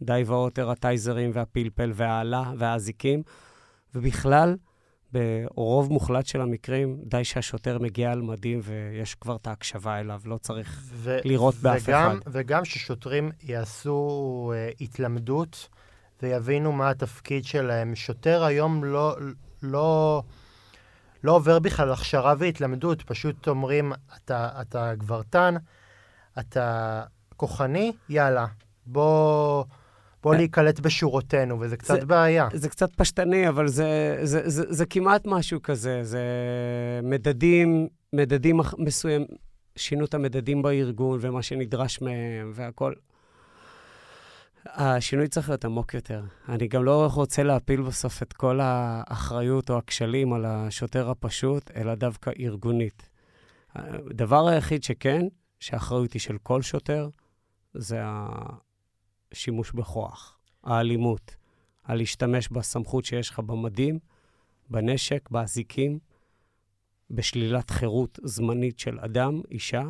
די והותר הטייזרים והפלפל והאלה והאזיקים, ובכלל, ברוב מוחלט של המקרים, די שהשוטר מגיע על מדים ויש כבר את ההקשבה אליו, לא צריך ו- לראות באף וגם, אחד. וגם ששוטרים יעשו uh, התלמדות ויבינו מה התפקיד שלהם. שוטר היום לא, לא, לא עובר בכלל הכשרה והתלמדות, פשוט אומרים, אתה, אתה גברתן, אתה כוחני, יאללה, בוא... בוא אה. להיקלט בשורותינו, וזה קצת זה, בעיה. זה קצת פשטני, אבל זה, זה, זה, זה, זה כמעט משהו כזה. זה מדדים, מדדים מסוים, שינו את המדדים בארגון ומה שנדרש מהם והכול. השינוי צריך להיות עמוק יותר. אני גם לא רוצה להפיל בסוף את כל האחריות או הכשלים על השוטר הפשוט, אלא דווקא ארגונית. הדבר היחיד שכן, שהאחריות היא של כל שוטר, זה השימוש בכוח, האלימות, הלהשתמש בסמכות שיש לך במדים, בנשק, באזיקים, בשלילת חירות זמנית של אדם, אישה,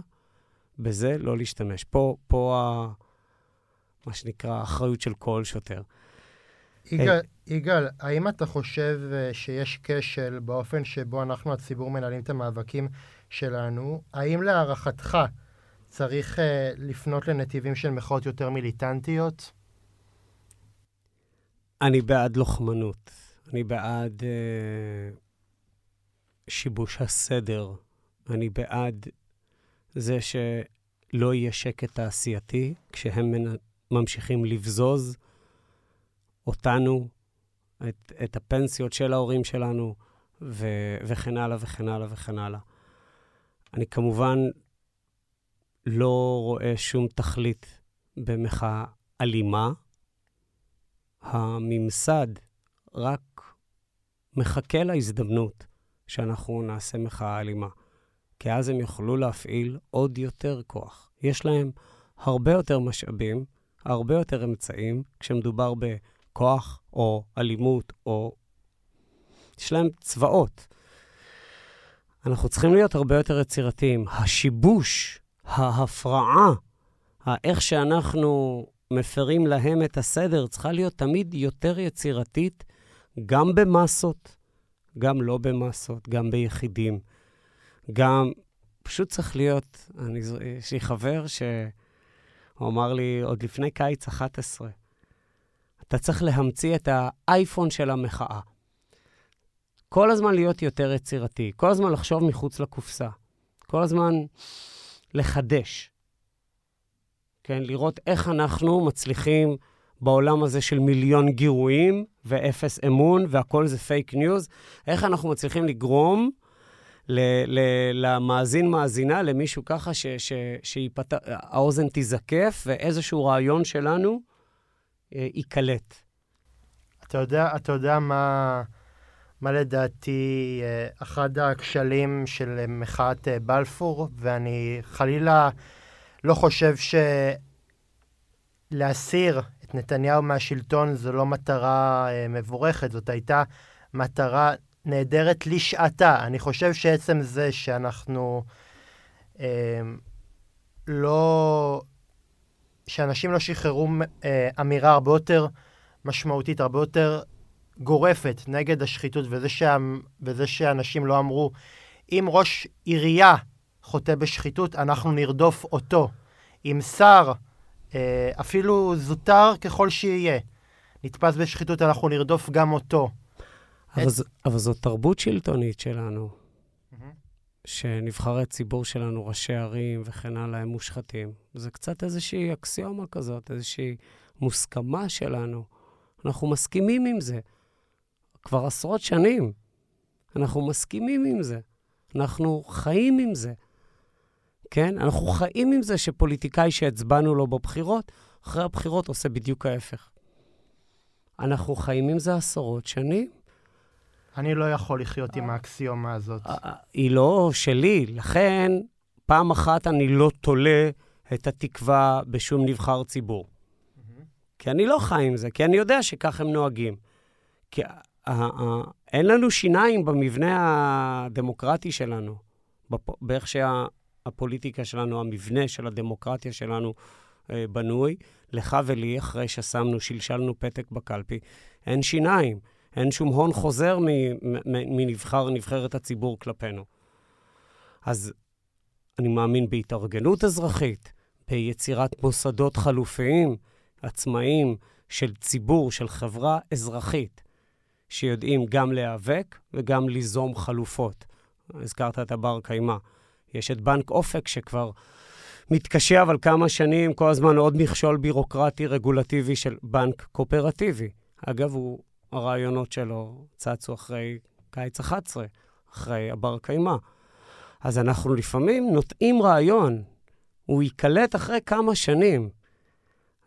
בזה לא להשתמש. פה, פה ה... מה שנקרא, האחריות של כל שוטר. יגאל, יגאל, האם אתה חושב אה, שיש כשל באופן שבו אנחנו, הציבור, מנהלים את המאבקים שלנו? האם להערכתך צריך uh, לפנות לנתיבים של מחאות יותר מיליטנטיות? אני בעד לוחמנות. אני בעד uh, שיבוש הסדר. אני בעד זה שלא יהיה שקט תעשייתי כשהם ממשיכים לבזוז אותנו, את, את הפנסיות של ההורים שלנו, ו, וכן הלאה וכן הלאה וכן הלאה. אני כמובן לא רואה שום תכלית במחאה אלימה. הממסד רק מחכה להזדמנות שאנחנו נעשה מחאה אלימה, כי אז הם יוכלו להפעיל עוד יותר כוח. יש להם הרבה יותר משאבים, הרבה יותר אמצעים, כשמדובר בכוח או אלימות או... יש להם צבאות. אנחנו צריכים להיות הרבה יותר יצירתיים. השיבוש, ההפרעה, איך שאנחנו מפרים להם את הסדר, צריכה להיות תמיד יותר יצירתית, גם במסות, גם לא במסות, גם ביחידים. גם, פשוט צריך להיות, אני, יש לי חבר שהוא אמר לי עוד לפני קיץ 11, אתה צריך להמציא את האייפון של המחאה. כל הזמן להיות יותר יצירתי, כל הזמן לחשוב מחוץ לקופסה, כל הזמן לחדש. כן, לראות איך אנחנו מצליחים בעולם הזה של מיליון גירויים ואפס אמון והכל זה פייק ניוז, איך אנחנו מצליחים לגרום ל- ל- למאזין, מאזינה, למישהו ככה שהאוזן תיזקף ואיזשהו רעיון שלנו אה, ייקלט. אתה יודע, אתה יודע מה, מה לדעתי אה, אחד הכשלים של מחאת אה, בלפור, ואני חלילה לא חושב שלהסיר את נתניהו מהשלטון זו לא מטרה אה, מבורכת, זאת הייתה מטרה נהדרת לשעתה. אני חושב שעצם זה שאנחנו אה, לא... שאנשים לא שחררו אה, אמירה הרבה יותר משמעותית, הרבה יותר גורפת נגד השחיתות, וזה, שה, וזה שאנשים לא אמרו, אם ראש עירייה חוטא בשחיתות, אנחנו נרדוף אותו. אם שר, אה, אפילו זוטר ככל שיהיה, נתפס בשחיתות, אנחנו נרדוף גם אותו. אבל, את... ז, אבל זו תרבות שלטונית שלנו, mm-hmm. שנבחרי ציבור שלנו, ראשי ערים וכן הלאה, הם מושחתים. זה קצת איזושהי אקסיומה כזאת, איזושהי מוסכמה שלנו. אנחנו מסכימים עם זה. כבר עשרות שנים. אנחנו מסכימים עם זה. אנחנו חיים עם זה. כן? אנחנו חיים עם זה שפוליטיקאי שהצבענו לו בבחירות, אחרי הבחירות עושה בדיוק ההפך. אנחנו חיים עם זה עשרות שנים. אני לא יכול לחיות עם האקסיומה הזאת. אה, אה, היא לא שלי, לכן פעם אחת אני לא תולה את התקווה בשום נבחר ציבור. כי אני לא חי עם זה, כי אני יודע שכך הם נוהגים. כי אין לנו שיניים במבנה הדמוקרטי שלנו, באיך שהפוליטיקה שלנו, המבנה של הדמוקרטיה שלנו אה, בנוי. לך ולי, אחרי ששמנו, שלשלנו פתק בקלפי, אין שיניים. אין שום הון חוזר מנבחר, נבחרת הציבור כלפינו. אז אני מאמין בהתארגנות אזרחית, ביצירת מוסדות חלופיים, עצמאיים, של ציבור, של חברה אזרחית, שיודעים גם להיאבק וגם ליזום חלופות. הזכרת את הבר קיימא. יש את בנק אופק שכבר מתקשה, אבל כמה שנים, כל הזמן עוד מכשול בירוקרטי רגולטיבי של בנק קואופרטיבי. אגב, הוא, הרעיונות שלו צצו אחרי קיץ 11, אחרי הבר קיימא. אז אנחנו לפעמים נוטעים רעיון, הוא ייקלט אחרי כמה שנים.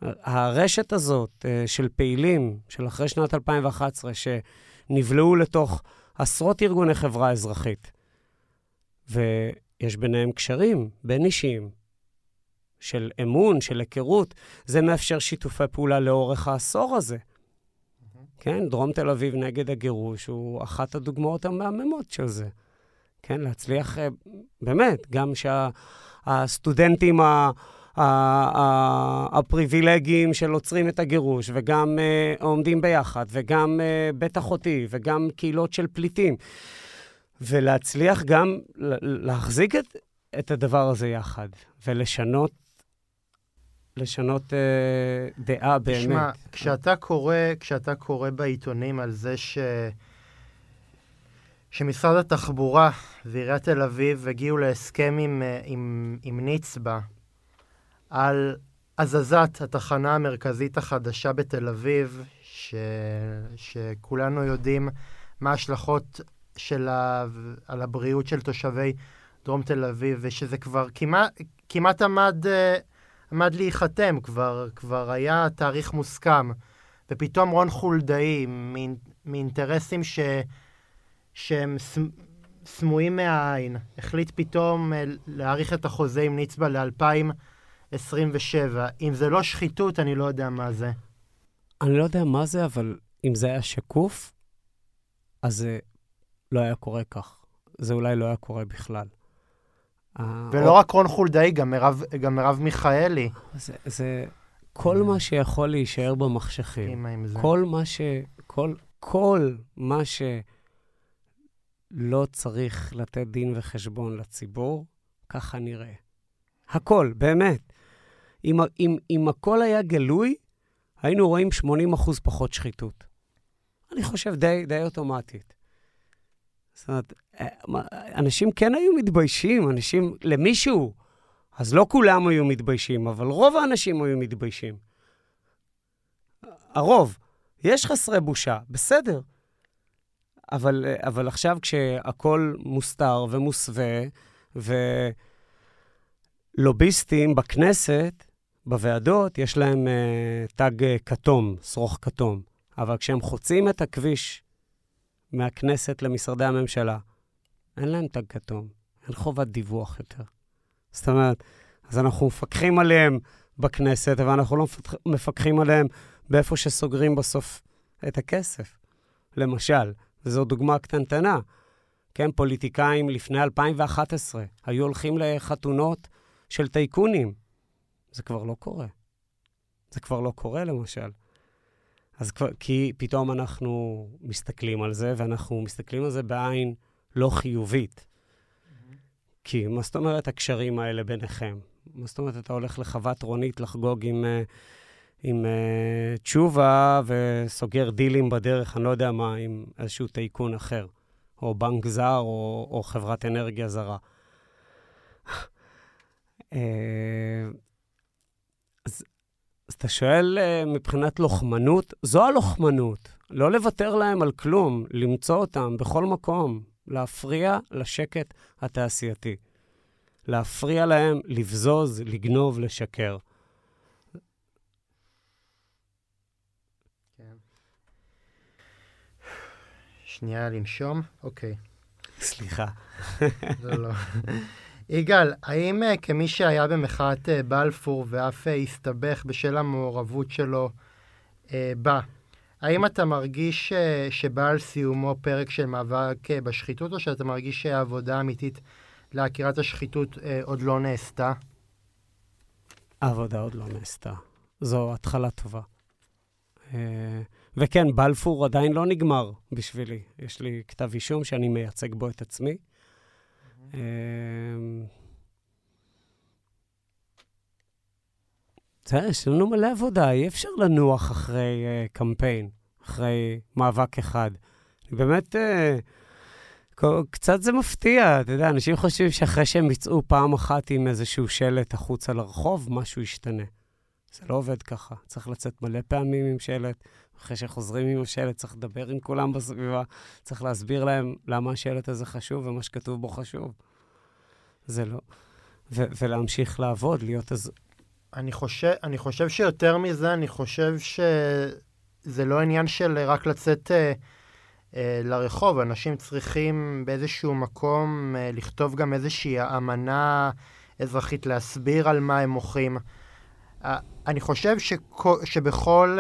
הרשת הזאת אה, של פעילים, של אחרי שנת 2011, שנבלעו לתוך עשרות ארגוני חברה אזרחית, ויש ביניהם קשרים בין אישיים, של אמון, של היכרות, זה מאפשר שיתופי פעולה לאורך העשור הזה. כן, דרום תל אביב נגד הגירוש הוא אחת הדוגמאות המהממות של זה. כן, להצליח, אה, באמת, גם שהסטודנטים שה, הפריבילגיים של עוצרים את הגירוש, וגם uh, עומדים ביחד, וגם uh, בית אחותי, וגם קהילות של פליטים. ולהצליח גם להחזיק את, את הדבר הזה יחד, ולשנות לשנות uh, דעה באמת. תשמע, כשאתה קורא, כשאתה קורא בעיתונים על זה ש... שמשרד התחבורה ועיריית תל אביב הגיעו להסכם עם, עם, עם נצבא על הזזת התחנה המרכזית החדשה בתל אביב, ש... שכולנו יודעים מה ההשלכות שלה על הבריאות של תושבי דרום תל אביב, ושזה כבר כמעט, כמעט עמד, עמד להיחתם, כבר, כבר היה תאריך מוסכם. ופתאום רון חולדאי, מאינטרסים ש... שהם סמויים מהעין. החליט פתאום אה, להאריך את החוזה עם נצבא ל-2027. אם זה לא שחיתות, אני לא יודע מה זה. אני לא יודע מה זה, אבל אם זה היה שקוף, אז זה לא היה קורה כך. זה אולי לא היה קורה בכלל. ולא או... רק רון חולדאי, גם מרב, גם מרב מיכאלי. זה, זה כל מה שיכול להישאר במחשכים. כל מה ש... כל, כל מה שלא צריך לתת דין וחשבון לציבור, ככה נראה. הכל, באמת. אם, אם, אם הכל היה גלוי, היינו רואים 80 אחוז פחות שחיתות. אני חושב די, די אוטומטית. זאת אומרת, אה, אנשים כן היו מתביישים, אנשים, למישהו, אז לא כולם היו מתביישים, אבל רוב האנשים היו מתביישים. הרוב. יש חסרי בושה, בסדר. אבל, אבל עכשיו כשהכול מוסתר ומוסווה, ולוביסטים בכנסת, בוועדות, יש להם uh, תג uh, כתום, שרוך כתום. אבל כשהם חוצים את הכביש מהכנסת למשרדי הממשלה, אין להם תג כתום, אין חובת דיווח יותר. זאת אומרת, אז אנחנו מפקחים עליהם בכנסת, אבל אנחנו לא מפקחים עליהם באיפה שסוגרים בסוף את הכסף. למשל, וזו דוגמה קטנטנה, כן, פוליטיקאים לפני 2011 היו הולכים לחתונות של טייקונים. זה כבר לא קורה. זה כבר לא קורה, למשל. אז כבר, כי פתאום אנחנו מסתכלים על זה, ואנחנו מסתכלים על זה בעין לא חיובית. Mm-hmm. כי מה זאת אומרת הקשרים האלה ביניכם? מה זאת אומרת, אתה הולך לחוות רונית לחגוג עם, אה, עם uh, תשובה וסוגר דילים בדרך, אני לא יודע מה, עם איזשהו טייקון אחר, או בנק זר, או, או חברת אנרגיה זרה. אה, אז, אז אתה שואל מבחינת לוחמנות, זו הלוחמנות, לא לוותר להם על כלום, למצוא אותם בכל מקום, להפריע לשקט התעשייתי. להפריע להם, לבזוז, לגנוב, לשקר. כן. שנייה לנשום, אוקיי. סליחה. לא, לא. יגאל, האם uh, כמי שהיה במחאת uh, בלפור ואף uh, הסתבך בשל המעורבות שלו בה, האם אתה מרגיש שבא על סיומו פרק של מאבק בשחיתות, או שאתה מרגיש שהעבודה אמיתית לעקירת השחיתות אה, עוד לא נעשתה? העבודה עוד לא נעשתה. זו התחלה טובה. אה, וכן, בלפור עדיין לא נגמר בשבילי. יש לי כתב אישום שאני מייצג בו את עצמי. אה, תראה, יש לנו מלא עבודה, אי אפשר לנוח אחרי uh, קמפיין, אחרי מאבק אחד. באמת... Uh, קצת זה מפתיע, אתה יודע, אנשים חושבים שאחרי שהם יצאו פעם אחת עם איזשהו שלט החוצה לרחוב, משהו ישתנה. זה לא עובד ככה. צריך לצאת מלא פעמים עם שלט. אחרי שחוזרים עם השלט, צריך לדבר עם כולם בסביבה, צריך להסביר להם למה השלט הזה חשוב ומה שכתוב בו חשוב. זה לא. ו- ולהמשיך לעבוד, להיות אז... אני חושב, אני חושב שיותר מזה, אני חושב שזה לא עניין של רק לצאת... Uh... אה, לרחוב. אנשים צריכים באיזשהו מקום אה, לכתוב גם איזושהי אמנה אזרחית, להסביר על מה הם מוחים. אה, אני חושב שבכל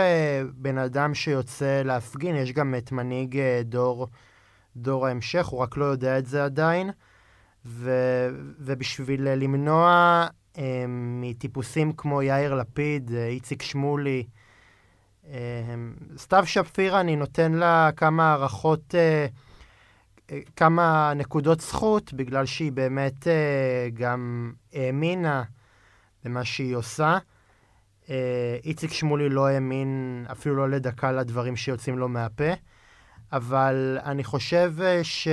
בן אדם שיוצא להפגין, יש גם את מנהיג דור, דור ההמשך, הוא רק לא יודע את זה עדיין. ו, ובשביל למנוע מטיפוסים כמו יאיר לפיד, איציק שמולי, סתיו שפירא, אני נותן לה כמה הערכות, אה, אה, כמה נקודות זכות, בגלל שהיא באמת אה, גם האמינה במה שהיא עושה. איציק שמולי לא האמין אפילו לא לדקה לדברים שיוצאים לו מהפה, אבל אני חושב ש...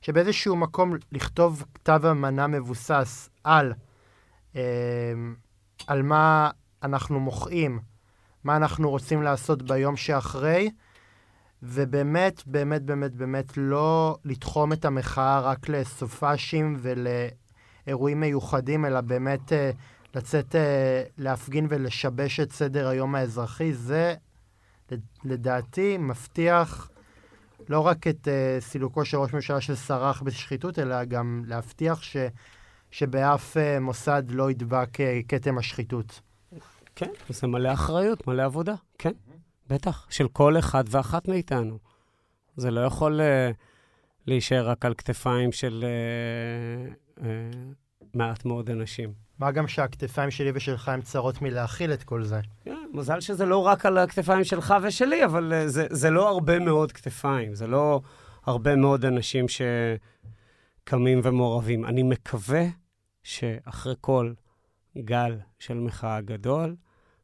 שבאיזשהו מקום לכתוב כתב אמנה מבוסס על, על מה אנחנו מוחאים, מה אנחנו רוצים לעשות ביום שאחרי, ובאמת, באמת, באמת, באמת לא לתחום את המחאה רק לסופאשים ולאירועים מיוחדים, אלא באמת uh, לצאת uh, להפגין ולשבש את סדר היום האזרחי. זה, לדעתי, מבטיח לא רק את uh, סילוקו של ראש ממשלה שסרח בשחיתות, אלא גם להבטיח ש, שבאף uh, מוסד לא ידבק uh, כתם השחיתות. כן, זה מלא אחריות, מלא עבודה, כן, בטח, של כל אחד ואחת מאיתנו. זה לא יכול uh, להישאר רק על כתפיים של uh, uh, מעט מאוד אנשים. מה גם שהכתפיים שלי ושלך הן צרות מלהכיל את כל זה. כן, מזל שזה לא רק על הכתפיים שלך ושלי, אבל uh, זה, זה לא הרבה מאוד כתפיים, זה לא הרבה מאוד אנשים שקמים ומעורבים. אני מקווה שאחרי כל גל של מחאה גדול,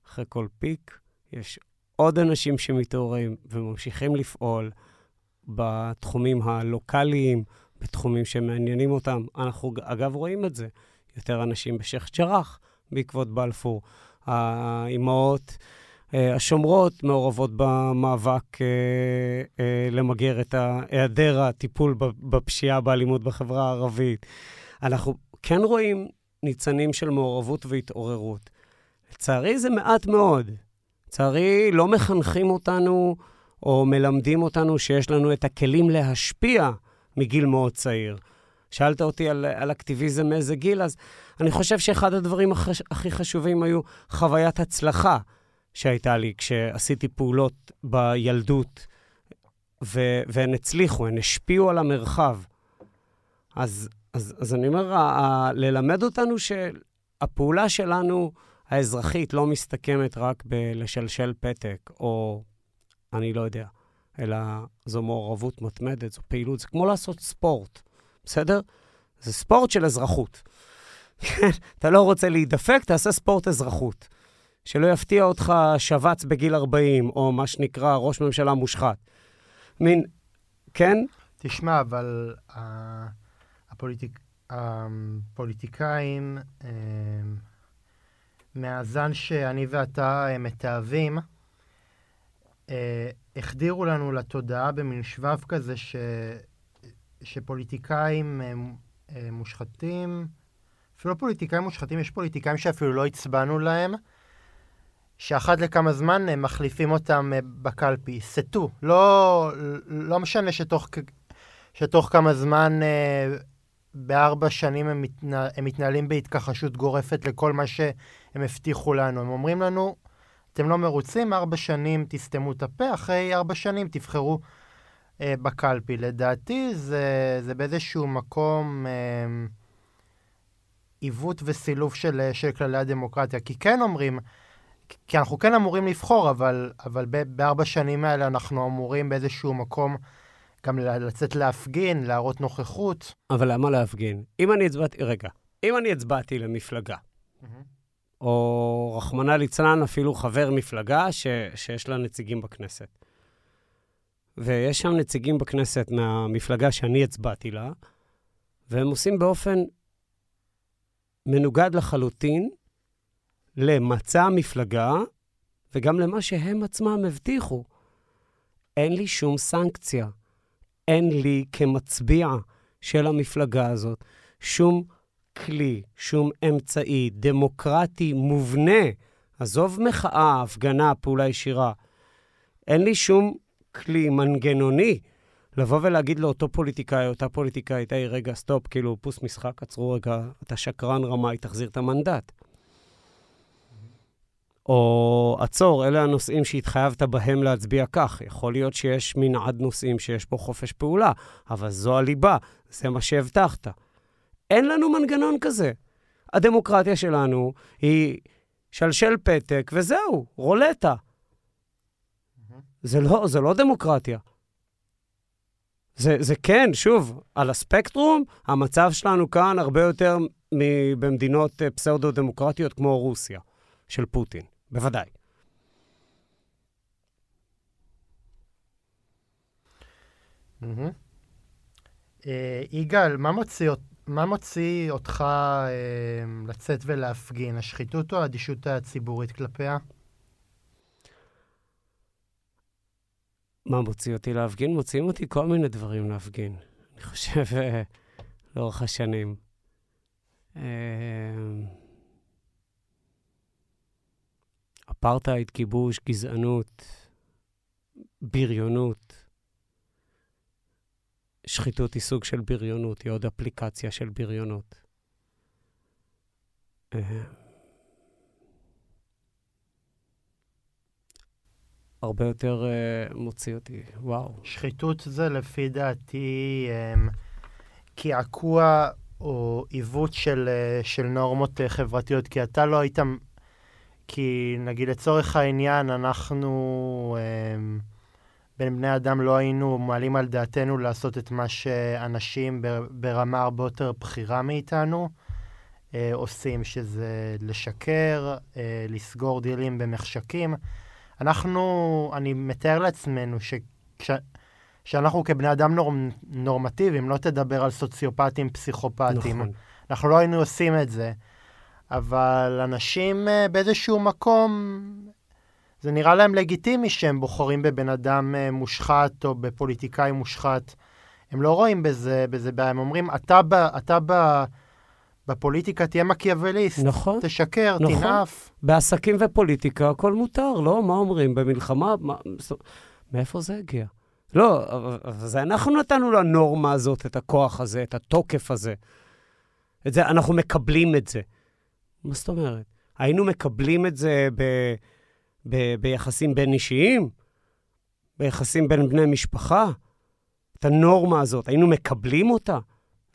אחרי כל פיק, יש עוד אנשים שמתעוררים וממשיכים לפעול בתחומים הלוקאליים, בתחומים שמעניינים אותם. אנחנו, אגב, רואים את זה. יותר אנשים בשייח' ג'ראח בעקבות בלפור. האימהות אה, השומרות מעורבות במאבק אה, אה, למגר את היעדר הטיפול בפשיעה, באלימות בחברה הערבית. אנחנו כן רואים ניצנים של מעורבות והתעוררות. לצערי זה מעט מאוד. לצערי לא מחנכים אותנו או מלמדים אותנו שיש לנו את הכלים להשפיע מגיל מאוד צעיר. שאלת אותי על, על אקטיביזם מאיזה גיל, אז אני חושב שאחד הדברים הכי, חשובים היו חוויית הצלחה שהייתה לי כשעשיתי פעולות בילדות, ו, והן הצליחו, הן השפיעו על המרחב. אז, אז, אז אני אומר, ה, ה, ללמד אותנו שהפעולה שלנו, האזרחית, לא מסתכמת רק בלשלשל פתק, או אני לא יודע, אלא זו מעורבות מתמדת, זו פעילות, זה כמו לעשות ספורט. בסדר? זה ספורט של אזרחות. אתה לא רוצה להידפק, תעשה ספורט אזרחות. שלא יפתיע אותך שבץ בגיל 40, או מה שנקרא ראש ממשלה מושחת. מין, כן? תשמע, אבל uh, הפוליטיק... הפוליטיקאים, uh, מהזן שאני ואתה uh, מתעבים, uh, החדירו לנו לתודעה במין שבב כזה ש... שפוליטיקאים הם, הם מושחתים, אפילו לא פוליטיקאים מושחתים, יש פוליטיקאים שאפילו לא הצבענו להם, שאחת לכמה זמן הם מחליפים אותם אה, בקלפי. סטו. לא, לא משנה שתוך, שתוך כמה זמן, אה, בארבע שנים הם, מתנה, הם מתנהלים בהתכחשות גורפת לכל מה שהם הבטיחו לנו. הם אומרים לנו, אתם לא מרוצים, ארבע שנים תסתמו את הפה, אחרי ארבע שנים תבחרו אה, בקלפי. לדעתי זה, זה באיזשהו מקום אה, עיוות וסילוף של, אה, של כללי הדמוקרטיה. כי כן אומרים, כי אנחנו כן אמורים לבחור, אבל, אבל בארבע שנים האלה אנחנו אמורים באיזשהו מקום גם לצאת להפגין, להראות נוכחות. אבל למה להפגין? אם אני הצבעתי, רגע, אם אני הצבעתי למפלגה, mm-hmm. או רחמנא ליצלן, אפילו חבר מפלגה ש, שיש לה נציגים בכנסת, ויש שם נציגים בכנסת מהמפלגה שאני הצבעתי לה, והם עושים באופן מנוגד לחלוטין למצע המפלגה וגם למה שהם עצמם הבטיחו. אין לי שום סנקציה. אין לי כמצביע של המפלגה הזאת שום כלי, שום אמצעי דמוקרטי מובנה, עזוב מחאה, הפגנה, פעולה ישירה, אין לי שום כלי מנגנוני לבוא ולהגיד לאותו פוליטיקאי, אותה פוליטיקאית, היי, רגע, סטופ, כאילו, פוס משחק, עצרו רגע, אתה שקרן רמאי, תחזיר את המנדט. או עצור, אלה הנושאים שהתחייבת בהם להצביע כך. יכול להיות שיש מנעד נושאים שיש פה חופש פעולה, אבל זו הליבה, זה מה שהבטחת. אין לנו מנגנון כזה. הדמוקרטיה שלנו היא שלשל פתק, וזהו, רולטה. זה לא, זה לא דמוקרטיה. זה, זה כן, שוב, על הספקטרום, המצב שלנו כאן הרבה יותר מבמדינות אה, פסאודו-דמוקרטיות כמו רוסיה, של פוטין, בוודאי. אה, יגאל, מה מוציא, אותך אה, לצאת ולהפגין? השחיתות או האדישות הציבורית כלפיה? מה מוציא אותי להפגין? מוציאים אותי כל מיני דברים להפגין. אני חושב, אה, לאורך השנים. אה, אפרטהייד, כיבוש, גזענות, בריונות, שחיתות היא סוג של בריונות, היא עוד אפליקציה של בריונות. הרבה יותר uh, מוציא אותי, וואו. שחיתות זה לפי דעתי um, קעקוע או עיוות של, uh, של נורמות uh, חברתיות, כי אתה לא היית... כי נגיד לצורך העניין, אנחנו um, בין בני אדם לא היינו מעלים על דעתנו לעשות את מה שאנשים ברמה הרבה יותר בכירה מאיתנו עושים, שזה לשקר, לסגור דילים במחשכים. אנחנו, אני מתאר לעצמנו שכש... שאנחנו כבני אדם נור... נורמטיביים, לא תדבר על סוציופטים, פסיכופטים. נכון. אנחנו לא היינו עושים את זה. אבל אנשים uh, באיזשהו מקום, זה נראה להם לגיטימי שהם בוחרים בבן אדם uh, מושחת או בפוליטיקאי מושחת. הם לא רואים בזה, בזה בעיה, הם אומרים, אתה, ב, אתה ב, בפוליטיקה תהיה מקיאווליסט. נכון. תשקר, נכון. תנאף. בעסקים ופוליטיקה הכל מותר, לא? מה אומרים? במלחמה? מה... מאיפה זה הגיע? לא, זה אנחנו נתנו לנורמה הזאת את הכוח הזה, את התוקף הזה. את זה, אנחנו מקבלים את זה. מה זאת אומרת? היינו מקבלים את זה ב, ב, ביחסים בין אישיים? ביחסים בין בני משפחה? את הנורמה הזאת, היינו מקבלים אותה?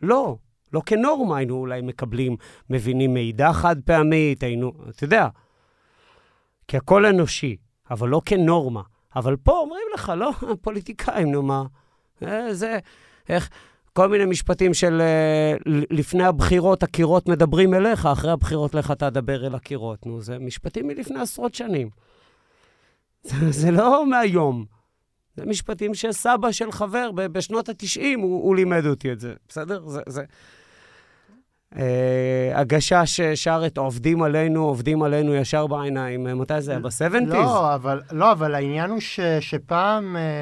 לא. לא כנורמה, היינו אולי מקבלים, מבינים מידע חד פעמית, היינו, אתה יודע, כי הכל אנושי, אבל לא כנורמה. אבל פה אומרים לך, לא, פוליטיקאים, נו מה, אה, זה, איך, כל מיני משפטים של אה, לפני הבחירות הקירות מדברים אליך, אחרי הבחירות לך תדבר אל הקירות. נו, זה משפטים מלפני עשרות שנים. זה, זה לא מהיום. זה משפטים שסבא של חבר בשנות ה-90, הוא, הוא לימד אותי את זה, בסדר? זה, זה, אה, הגשש שר את עובדים עלינו, עובדים עלינו ישר בעיניים. מתי זה היה? ב-70's? לא, אבל, לא, אבל העניין הוא ש, שפעם אה,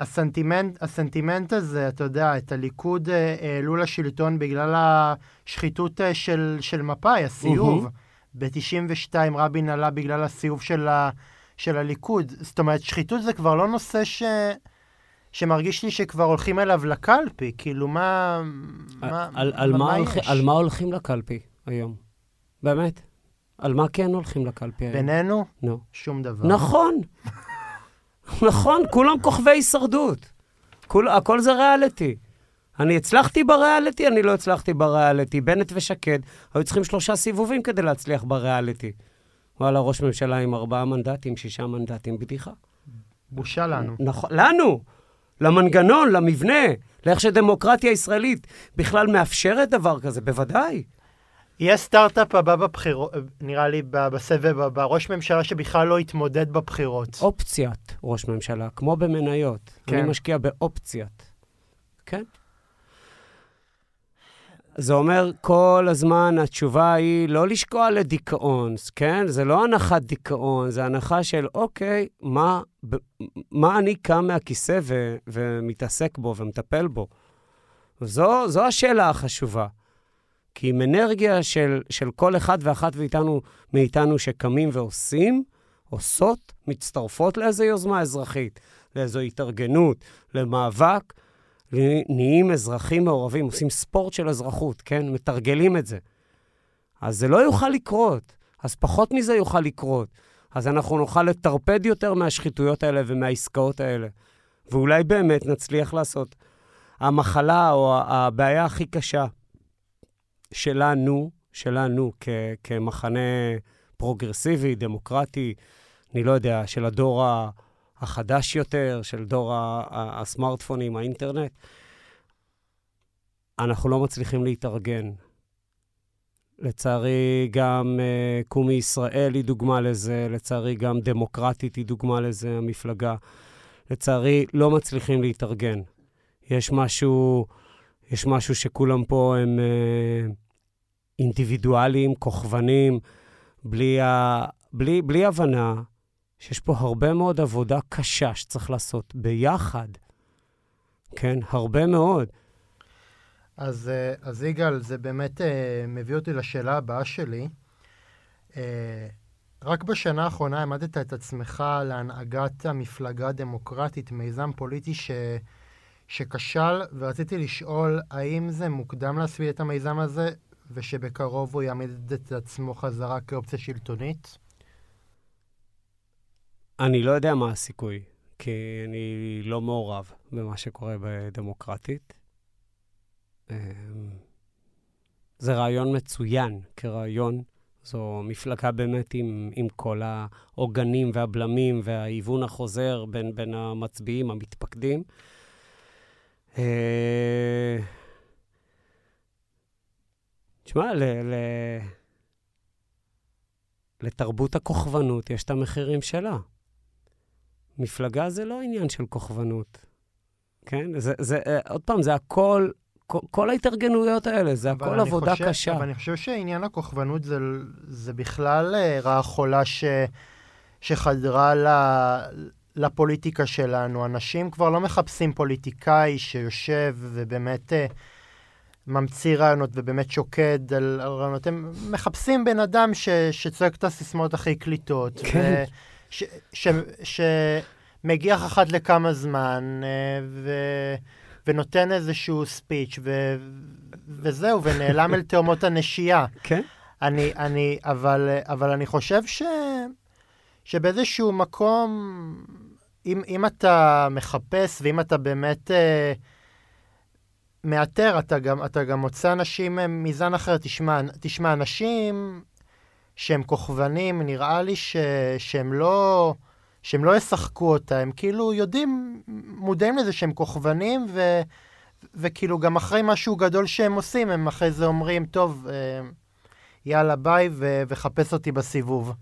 הסנטימנט, הסנטימנט הזה, אתה יודע, את הליכוד אה, העלו לשלטון בגלל השחיתות אה, של, של מפא"י, הסיוב. Mm-hmm. ב-92 רבין עלה בגלל הסיוב של, ה, של הליכוד. זאת אומרת, שחיתות זה כבר לא נושא ש... שמרגיש לי שכבר הולכים אליו לקלפי, כאילו מה... מה, על, על, מה, מה הולכ, על מה הולכים לקלפי היום? באמת? על מה כן הולכים לקלפי היום? בינינו? נו. No. שום דבר. נכון. נכון, כולם כוכבי הישרדות. כול, הכל זה ריאליטי. אני הצלחתי בריאליטי, אני לא הצלחתי בריאליטי. בנט ושקד היו צריכים שלושה סיבובים כדי להצליח בריאליטי. וואלה, ראש ממשלה עם ארבעה מנדטים, שישה מנדטים, בדיחה. בושה לנו. נכון, לנו. למנגנון, למבנה, לאיך שדמוקרטיה ישראלית בכלל מאפשרת דבר כזה, בוודאי. יהיה סטארט-אפ הבא בבחירות, נראה לי, בסבב הבא, ראש ממשלה שבכלל לא יתמודד בבחירות. אופציית ראש ממשלה, כמו במניות. כן. אני משקיע באופציית. כן. זה אומר כל הזמן, התשובה היא לא לשקוע לדיכאון, כן? זה לא הנחת דיכאון, זה הנחה של, אוקיי, מה, מה אני קם מהכיסא ו, ומתעסק בו ומטפל בו? זו, זו השאלה החשובה. כי עם אנרגיה של, של כל אחד ואחת מאיתנו, מאיתנו שקמים ועושים, עושות, מצטרפות לאיזו יוזמה אזרחית, לאיזו התארגנות, למאבק, נהיים אזרחים מעורבים, עושים ספורט של אזרחות, כן? מתרגלים את זה. אז זה לא יוכל לקרות, אז פחות מזה יוכל לקרות. אז אנחנו נוכל לטרפד יותר מהשחיתויות האלה ומהעסקאות האלה. ואולי באמת נצליח לעשות. המחלה או הבעיה הכי קשה שלנו, שלנו כ- כמחנה פרוגרסיבי, דמוקרטי, אני לא יודע, של הדור ה... החדש יותר, של דור הסמארטפונים, האינטרנט, אנחנו לא מצליחים להתארגן. לצערי, גם uh, קומי ישראל היא דוגמה לזה, לצערי, גם דמוקרטית היא דוגמה לזה, המפלגה. לצערי, לא מצליחים להתארגן. יש משהו, יש משהו שכולם פה הם uh, אינדיבידואלים, כוכבנים, בלי, ה, בלי, בלי הבנה שיש פה הרבה מאוד עבודה קשה שצריך לעשות ביחד. כן, הרבה מאוד. אז, אה, אז יגאל, זה באמת uh, מביא אותי לשאלה הבאה שלי. Uh, רק בשנה האחרונה העמדת את עצמך להנהגת המפלגה הדמוקרטית, מיזם פוליטי ש, שכשל, ורציתי לשאול האם זה מוקדם להספיד את המיזם הזה, ושבקרוב הוא יעמיד את עצמו חזרה כאופציה שלטונית? אני לא יודע מה הסיכוי, כי אני לא מעורב במה שקורה בדמוקרטית. אמ, זה רעיון מצוין כרעיון. זו מפלגה באמת עם, עם כל העוגנים והבלמים וההיוון החוזר בין, בין המצביעים, המתפקדים. אה, תשמע, ל, ל, לתרבות הכוכבנות יש את המחירים שלה. מפלגה זה לא עניין של כוכבנות, כן? זה, זה, אה, עוד פעם, זה הכל, כל, כל ההתארגנויות האלה, זה הכל עבודה חושב, קשה. אבל אני חושב שעניין הכוכבנות זה, זה בכלל אה, רעה חולה ש, שחדרה ל, לפוליטיקה שלנו. אנשים כבר לא מחפשים פוליטיקאי שיושב ובאמת uh, ממציא רעיונות ובאמת שוקד על, רעיונות. הם מחפשים בן אדם ש, שצועק את הסיסמאות הכי קליטות. כן. ש, ש, ש, שמגיח אחת לכמה זמן, uh, ו... ונותן איזשהו ספיץ', ו... וזהו, ונעלם אל תאומות הנשייה. כן. אני, אני, אבל, אבל אני חושב ש... שבאיזשהו מקום, אם, אם אתה מחפש ואם אתה באמת אה, מאתר, אתה גם, אתה גם מוצא אנשים מזן אחר. תשמע, תשמע, אנשים שהם כוכבנים, נראה לי ש, שהם לא... שהם לא ישחקו אותה, הם כאילו יודעים, מודעים לזה שהם כוכבנים, ו, וכאילו גם אחרי משהו גדול שהם עושים, הם אחרי זה אומרים, טוב, אה, יאללה ביי, ו, וחפש אותי בסיבוב.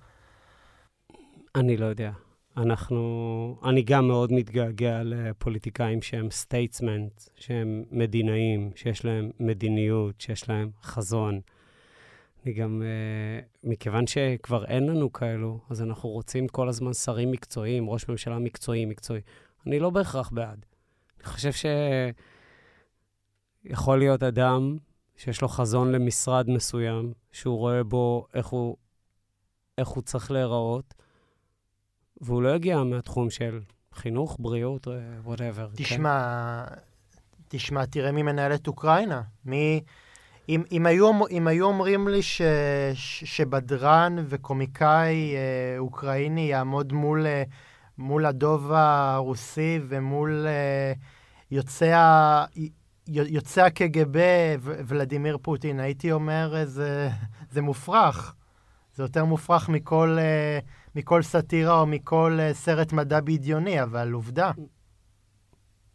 אני לא יודע. אנחנו, אני גם מאוד מתגעגע לפוליטיקאים שהם statesmen, שהם מדינאים, שיש להם מדיניות, שיש להם חזון. אני גם, אה, מכיוון שכבר אין לנו כאלו, אז אנחנו רוצים כל הזמן שרים מקצועיים, ראש ממשלה מקצועי, מקצועי. אני לא בהכרח בעד. אני חושב שיכול להיות אדם שיש לו חזון למשרד מסוים, שהוא רואה בו איך הוא, איך הוא צריך להיראות, והוא לא יגיע מהתחום של חינוך, בריאות, whatever. תשמע, כן? תשמע, תראה מי מנהל את אוקראינה. מי... אם, אם, היו, אם היו אומרים לי ש, ש, שבדרן וקומיקאי אה, אוקראיני יעמוד מול, אה, מול הדוב הרוסי ומול אה, יוצא, יוצא הקג"ב ולדימיר פוטין, הייתי אומר, אה, זה, זה מופרך. זה יותר מופרך מכל, אה, מכל סאטירה או מכל אה, סרט מדע בדיוני, אבל עובדה.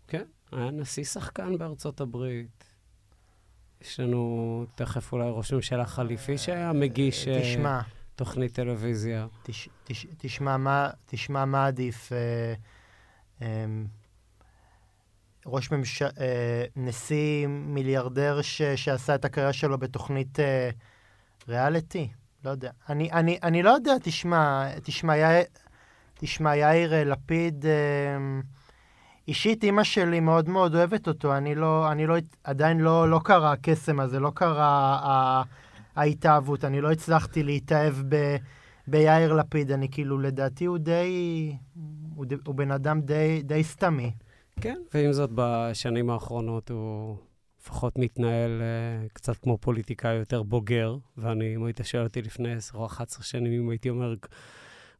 כן, היה נשיא שחקן בארצות הברית. יש לנו תכף אולי ראש ממשלה חליפי שהיה מגיש אה, תשמע, תוכנית טלוויזיה. תש, תש, תשמע, מה, תשמע מה עדיף. אה, אה, ראש ממשלה, אה, נשיא מיליארדר ש, שעשה את הקריירה שלו בתוכנית אה, ריאליטי? לא יודע. אני, אני, אני לא יודע, תשמע, תשמע, יאיר, תשמע, יאיר לפיד... אה, אישית, אימא שלי מאוד מאוד אוהבת אותו, אני לא, אני לא, עדיין לא, לא קרה הקסם הזה, לא קרה ההתאהבות, אני לא הצלחתי להתאהב ב, ביאיר לפיד, אני כאילו, לדעתי הוא די, הוא, ד, הוא בן אדם די, די סתמי. כן, ועם זאת, בשנים האחרונות הוא לפחות מתנהל uh, קצת כמו פוליטיקאי יותר בוגר, ואני, אם היית שואל אותי לפני 10 או 11 שנים, אם הייתי אומר...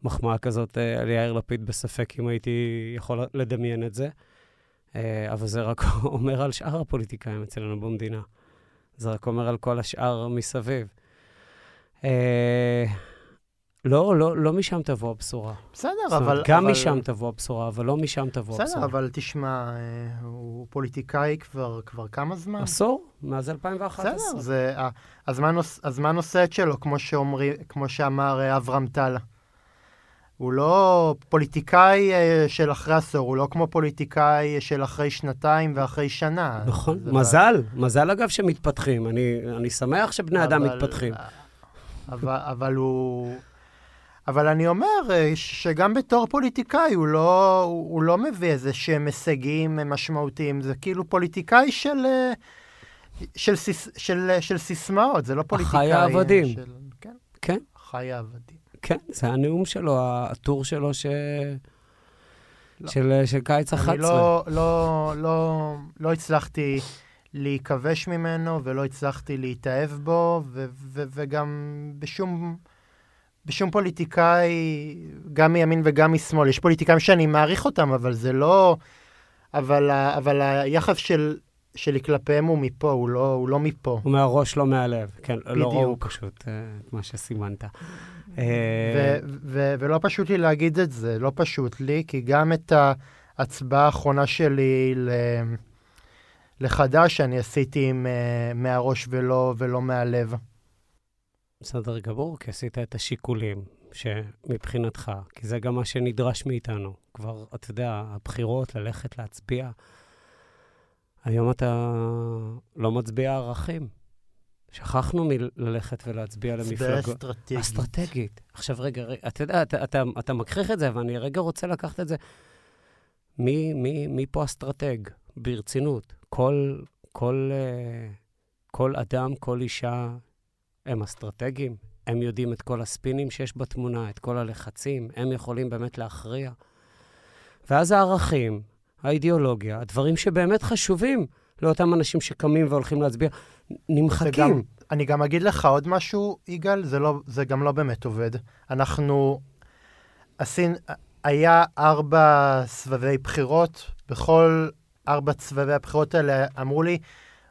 מחמאה כזאת על יאיר לפיד, בספק אם הייתי יכול לדמיין את זה. אה, אבל זה רק אומר על שאר הפוליטיקאים אצלנו במדינה. זה רק אומר על כל השאר מסביב. אה, לא, לא, לא משם תבוא הבשורה. בסדר, אבל... אומרת, גם אבל... משם תבוא הבשורה, אבל לא משם תבוא בסדר, הבשורה. בסדר, אבל תשמע, אה, הוא פוליטיקאי כבר, כבר כמה זמן? עשור, מאז 2011. בסדר, זה, הזמן, הזמן עושה את שלו, כמו, שאומרי, כמו שאמר אברהם טל. הוא לא פוליטיקאי אה, של אחרי עשור, הוא לא כמו פוליטיקאי של אחרי שנתיים ואחרי שנה. נכון, מזל, לא... מזל אגב שמתפתחים. אני, אני שמח שבני אבל, אדם מתפתחים. אבל, אבל הוא... אבל אני אומר אה, שגם בתור פוליטיקאי הוא לא, הוא לא מביא איזה שהם הישגים משמעותיים, זה כאילו פוליטיקאי של, אה, של, של, של, של סיסמאות, זה לא פוליטיקאי... החי העבדים. של, כן, כן. חי העבדים. כן, זה הנאום שלו, הטור שלו ש... לא. של, של קיץ 11. אני לא, לא, לא, לא הצלחתי להיכבש ממנו ולא הצלחתי להתאהב בו, ו- ו- וגם בשום, בשום פוליטיקאי, גם מימין וגם משמאל, יש פוליטיקאים שאני מעריך אותם, אבל זה לא... אבל, אבל היחס של, שלי כלפיהם הוא מפה, הוא לא, הוא לא מפה. הוא מהראש, לא מהלב. כן, לא בדיוק. ראו פשוט אה, את מה שסימנת. אה, ו- ו- ולא פשוט לי להגיד את זה, לא פשוט לי, כי גם את ההצבעה האחרונה שלי ל- לחדש אני עשיתי עם, uh, מהראש ולא, ולא מהלב. בסדר גמור, כי עשית את השיקולים שמבחינתך, כי זה גם מה שנדרש מאיתנו. כבר, אתה יודע, הבחירות, ללכת להצביע. היום אתה לא מצביע ערכים. שכחנו מללכת ולהצביע הצבעה למפלגות. אסטרטגית. אסטרטגית. עכשיו, רגע, רגע, אתה יודע, אתה, אתה, אתה מכריח את זה, ואני רגע רוצה לקחת את זה. מי, מי, מי פה אסטרטג? ברצינות. כל, כל, אה, כל אדם, כל אישה, הם אסטרטגים. הם יודעים את כל הספינים שיש בתמונה, את כל הלחצים, הם יכולים באמת להכריע. ואז הערכים, האידיאולוגיה, הדברים שבאמת חשובים לאותם אנשים שקמים והולכים להצביע, נמחקים. וגם- אני גם אגיד לך עוד משהו, יגאל, זה, לא, זה גם לא באמת עובד. אנחנו עשינו, היה ארבע סבבי בחירות, בכל ארבע סבבי הבחירות האלה אמרו לי,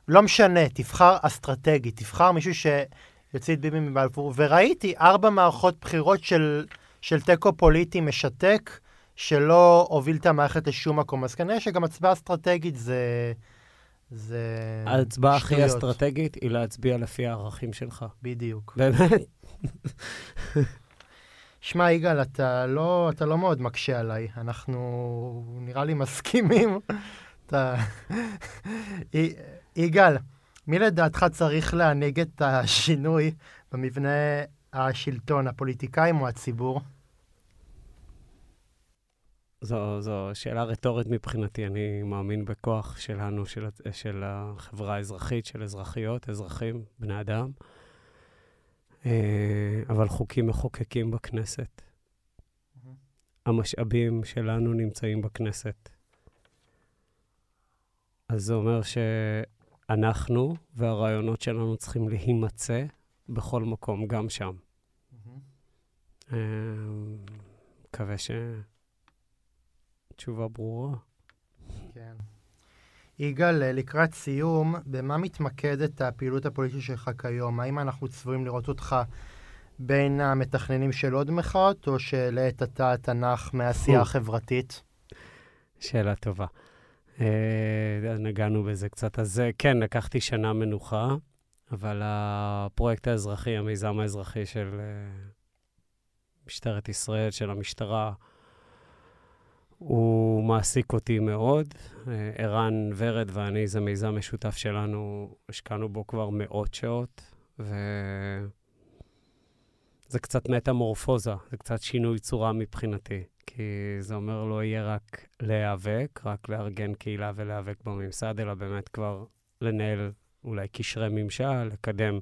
לא משנה, תבחר אסטרטגי, תבחר מישהו שיוציא את ביבי מבלפור, וראיתי ארבע מערכות בחירות של, של תיקו פוליטי משתק, שלא הוביל את המערכת לשום מקום. אז כנראה שגם הצבעה אסטרטגית זה... זה... ההצבעה הכי. אסטרטגית היא להצביע לפי הערכים שלך. בדיוק. באמת? שמע, יגאל, אתה לא, אתה לא מאוד מקשה עליי. אנחנו נראה לי מסכימים. אתה... י- יגאל, מי לדעתך צריך להנהיג את השינוי במבנה השלטון, הפוליטיקאים או הציבור? זו, זו שאלה רטורית מבחינתי. אני מאמין בכוח שלנו, של, של החברה האזרחית, של אזרחיות, אזרחים, בני אדם. אה, אבל חוקים מחוקקים בכנסת. המשאבים שלנו נמצאים בכנסת. אז זה אומר שאנחנו והרעיונות שלנו צריכים להימצא בכל מקום, גם שם. אה, מקווה שתשובה ברורה. כן. יגאל, לקראת סיום, במה מתמקדת הפעילות הפוליטית שלך כיום? האם אנחנו צפויים לראות אותך בין המתכננים של עוד מחאות, או שלעת עתה נח מהעשייה. החברתית? שאלה טובה. אה, נגענו בזה קצת. אז אה, כן, לקחתי שנה מנוחה, אבל הפרויקט האזרחי, המיזם האזרחי של אה, משטרת ישראל, של המשטרה, הוא מעסיק אותי מאוד. אה, ערן ורד ואני, זה מיזם משותף שלנו, השקענו בו כבר מאות שעות, וזה קצת מטמורפוזה, זה קצת שינוי צורה מבחינתי. כי זה אומר לא יהיה רק להיאבק, רק לארגן קהילה ולהיאבק בממסד, אלא באמת כבר לנהל אולי קשרי ממשל, לקדם,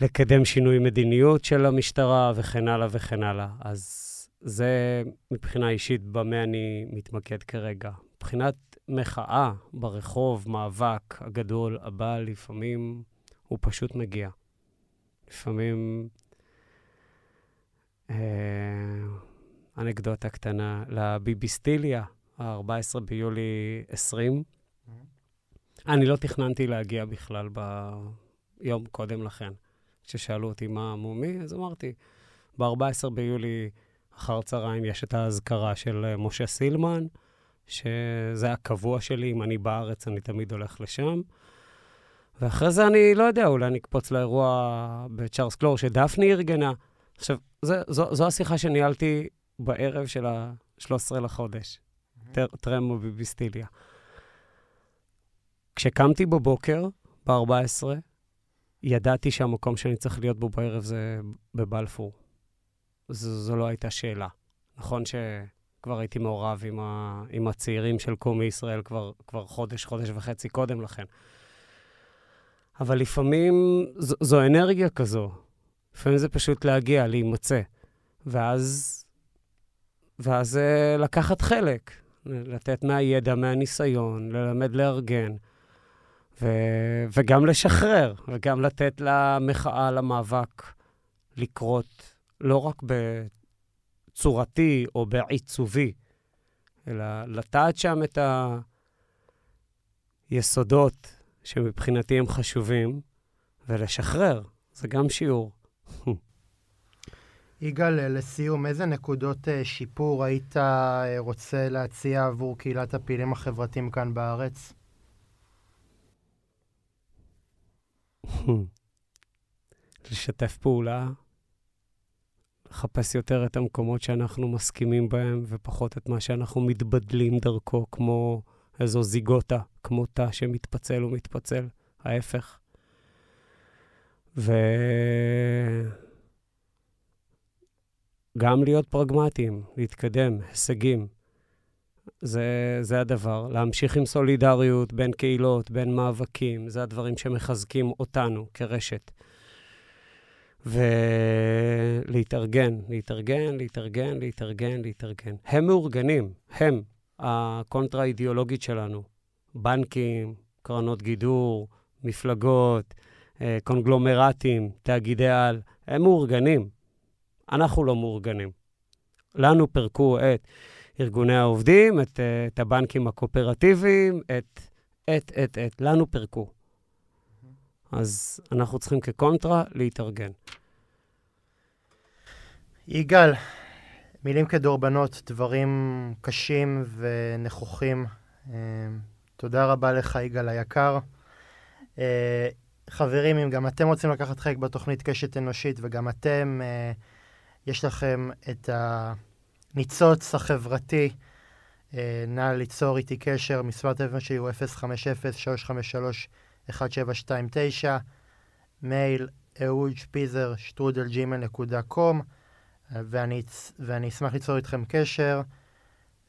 לקדם שינוי מדיניות של המשטרה וכן הלאה וכן הלאה. אז זה מבחינה אישית במה אני מתמקד כרגע. מבחינת מחאה ברחוב, מאבק הגדול הבא, לפעמים הוא פשוט מגיע. לפעמים... אה, אנקדוטה קטנה, לביביסטיליה, ה-14 ביולי 20. אני לא תכננתי להגיע בכלל ביום קודם לכן. כששאלו אותי מה מומי, אז אמרתי, ב-14 ביולי אחר צהריים יש את האזכרה של אה, משה סילמן, שזה הקבוע שלי, אם אני בארץ, אני תמיד הולך לשם. ואחרי זה אני לא יודע, אולי אני אקפוץ לאירוע בצ'ארלס קלור שדפני ארגנה. עכשיו, זה, זו, זו השיחה שניהלתי בערב של ה-13 לחודש, טר, טרם ביביסטיליה. כשקמתי בבוקר, ב-14, ידעתי שהמקום שאני צריך להיות בו בערב זה בבלפור. זו, זו לא הייתה שאלה. נכון שכבר הייתי מעורב עם, ה, עם הצעירים של קומי ישראל כבר, כבר חודש, חודש וחצי קודם לכן. אבל לפעמים זו, זו אנרגיה כזו. לפעמים זה פשוט להגיע, להימצא. ואז ואז אה, לקחת חלק, לתת מהידע, מהניסיון, ללמד לארגן, ו- וגם לשחרר, וגם לתת למחאה, למאבק, לקרות לא רק בצורתי או בעיצובי, אלא לטעת שם את היסודות שמבחינתי הם חשובים, ולשחרר. זה גם שיעור. יגאל, לסיום, איזה נקודות אה, שיפור היית אה, רוצה להציע עבור קהילת הפעילים החברתיים כאן בארץ? לשתף פעולה, לחפש יותר את המקומות שאנחנו מסכימים בהם, ופחות את מה שאנחנו מתבדלים דרכו, כמו איזו זיגוטה, כמו תא שמתפצל ומתפצל, ההפך. וגם להיות פרגמטיים, להתקדם, הישגים. זה, זה הדבר. להמשיך עם סולידריות בין קהילות, בין מאבקים, זה הדברים שמחזקים אותנו כרשת. ולהתארגן, להתארגן, להתארגן, להתארגן, להתארגן. הם מאורגנים, הם הקונטרה-אידיאולוגית שלנו. בנקים, קרנות גידור, מפלגות, אה, קונגלומרטים, תאגידי על, הם מאורגנים. אנחנו לא מאורגנים. לנו פירקו את ארגוני העובדים, את, אה, את הבנקים הקואופרטיביים, את, את, את, את, לנו פירקו. אז אנחנו צריכים כקונטרה להתארגן. יגאל, מילים כדורבנות, דברים קשים ונכוחים. אה, תודה רבה לך, יגאל היקר. חברים, אם גם אתם רוצים לקחת חלק בתוכנית קשת אנושית, וגם אתם, אה, יש לכם את הניצוץ החברתי, אה, נא ליצור איתי קשר, מספר הטלפון שלי הוא 050-353-1729, מייל אהוד שפיזר, שטרודל ג'ימל קום, ואני, ואני אשמח ליצור איתכם קשר.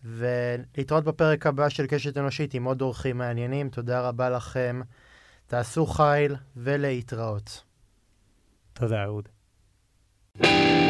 ולהתראות בפרק הבא של קשת אנושית עם עוד אורחים מעניינים. תודה רבה לכם. תעשו חיל ולהתראות. תודה, אהוד. thank you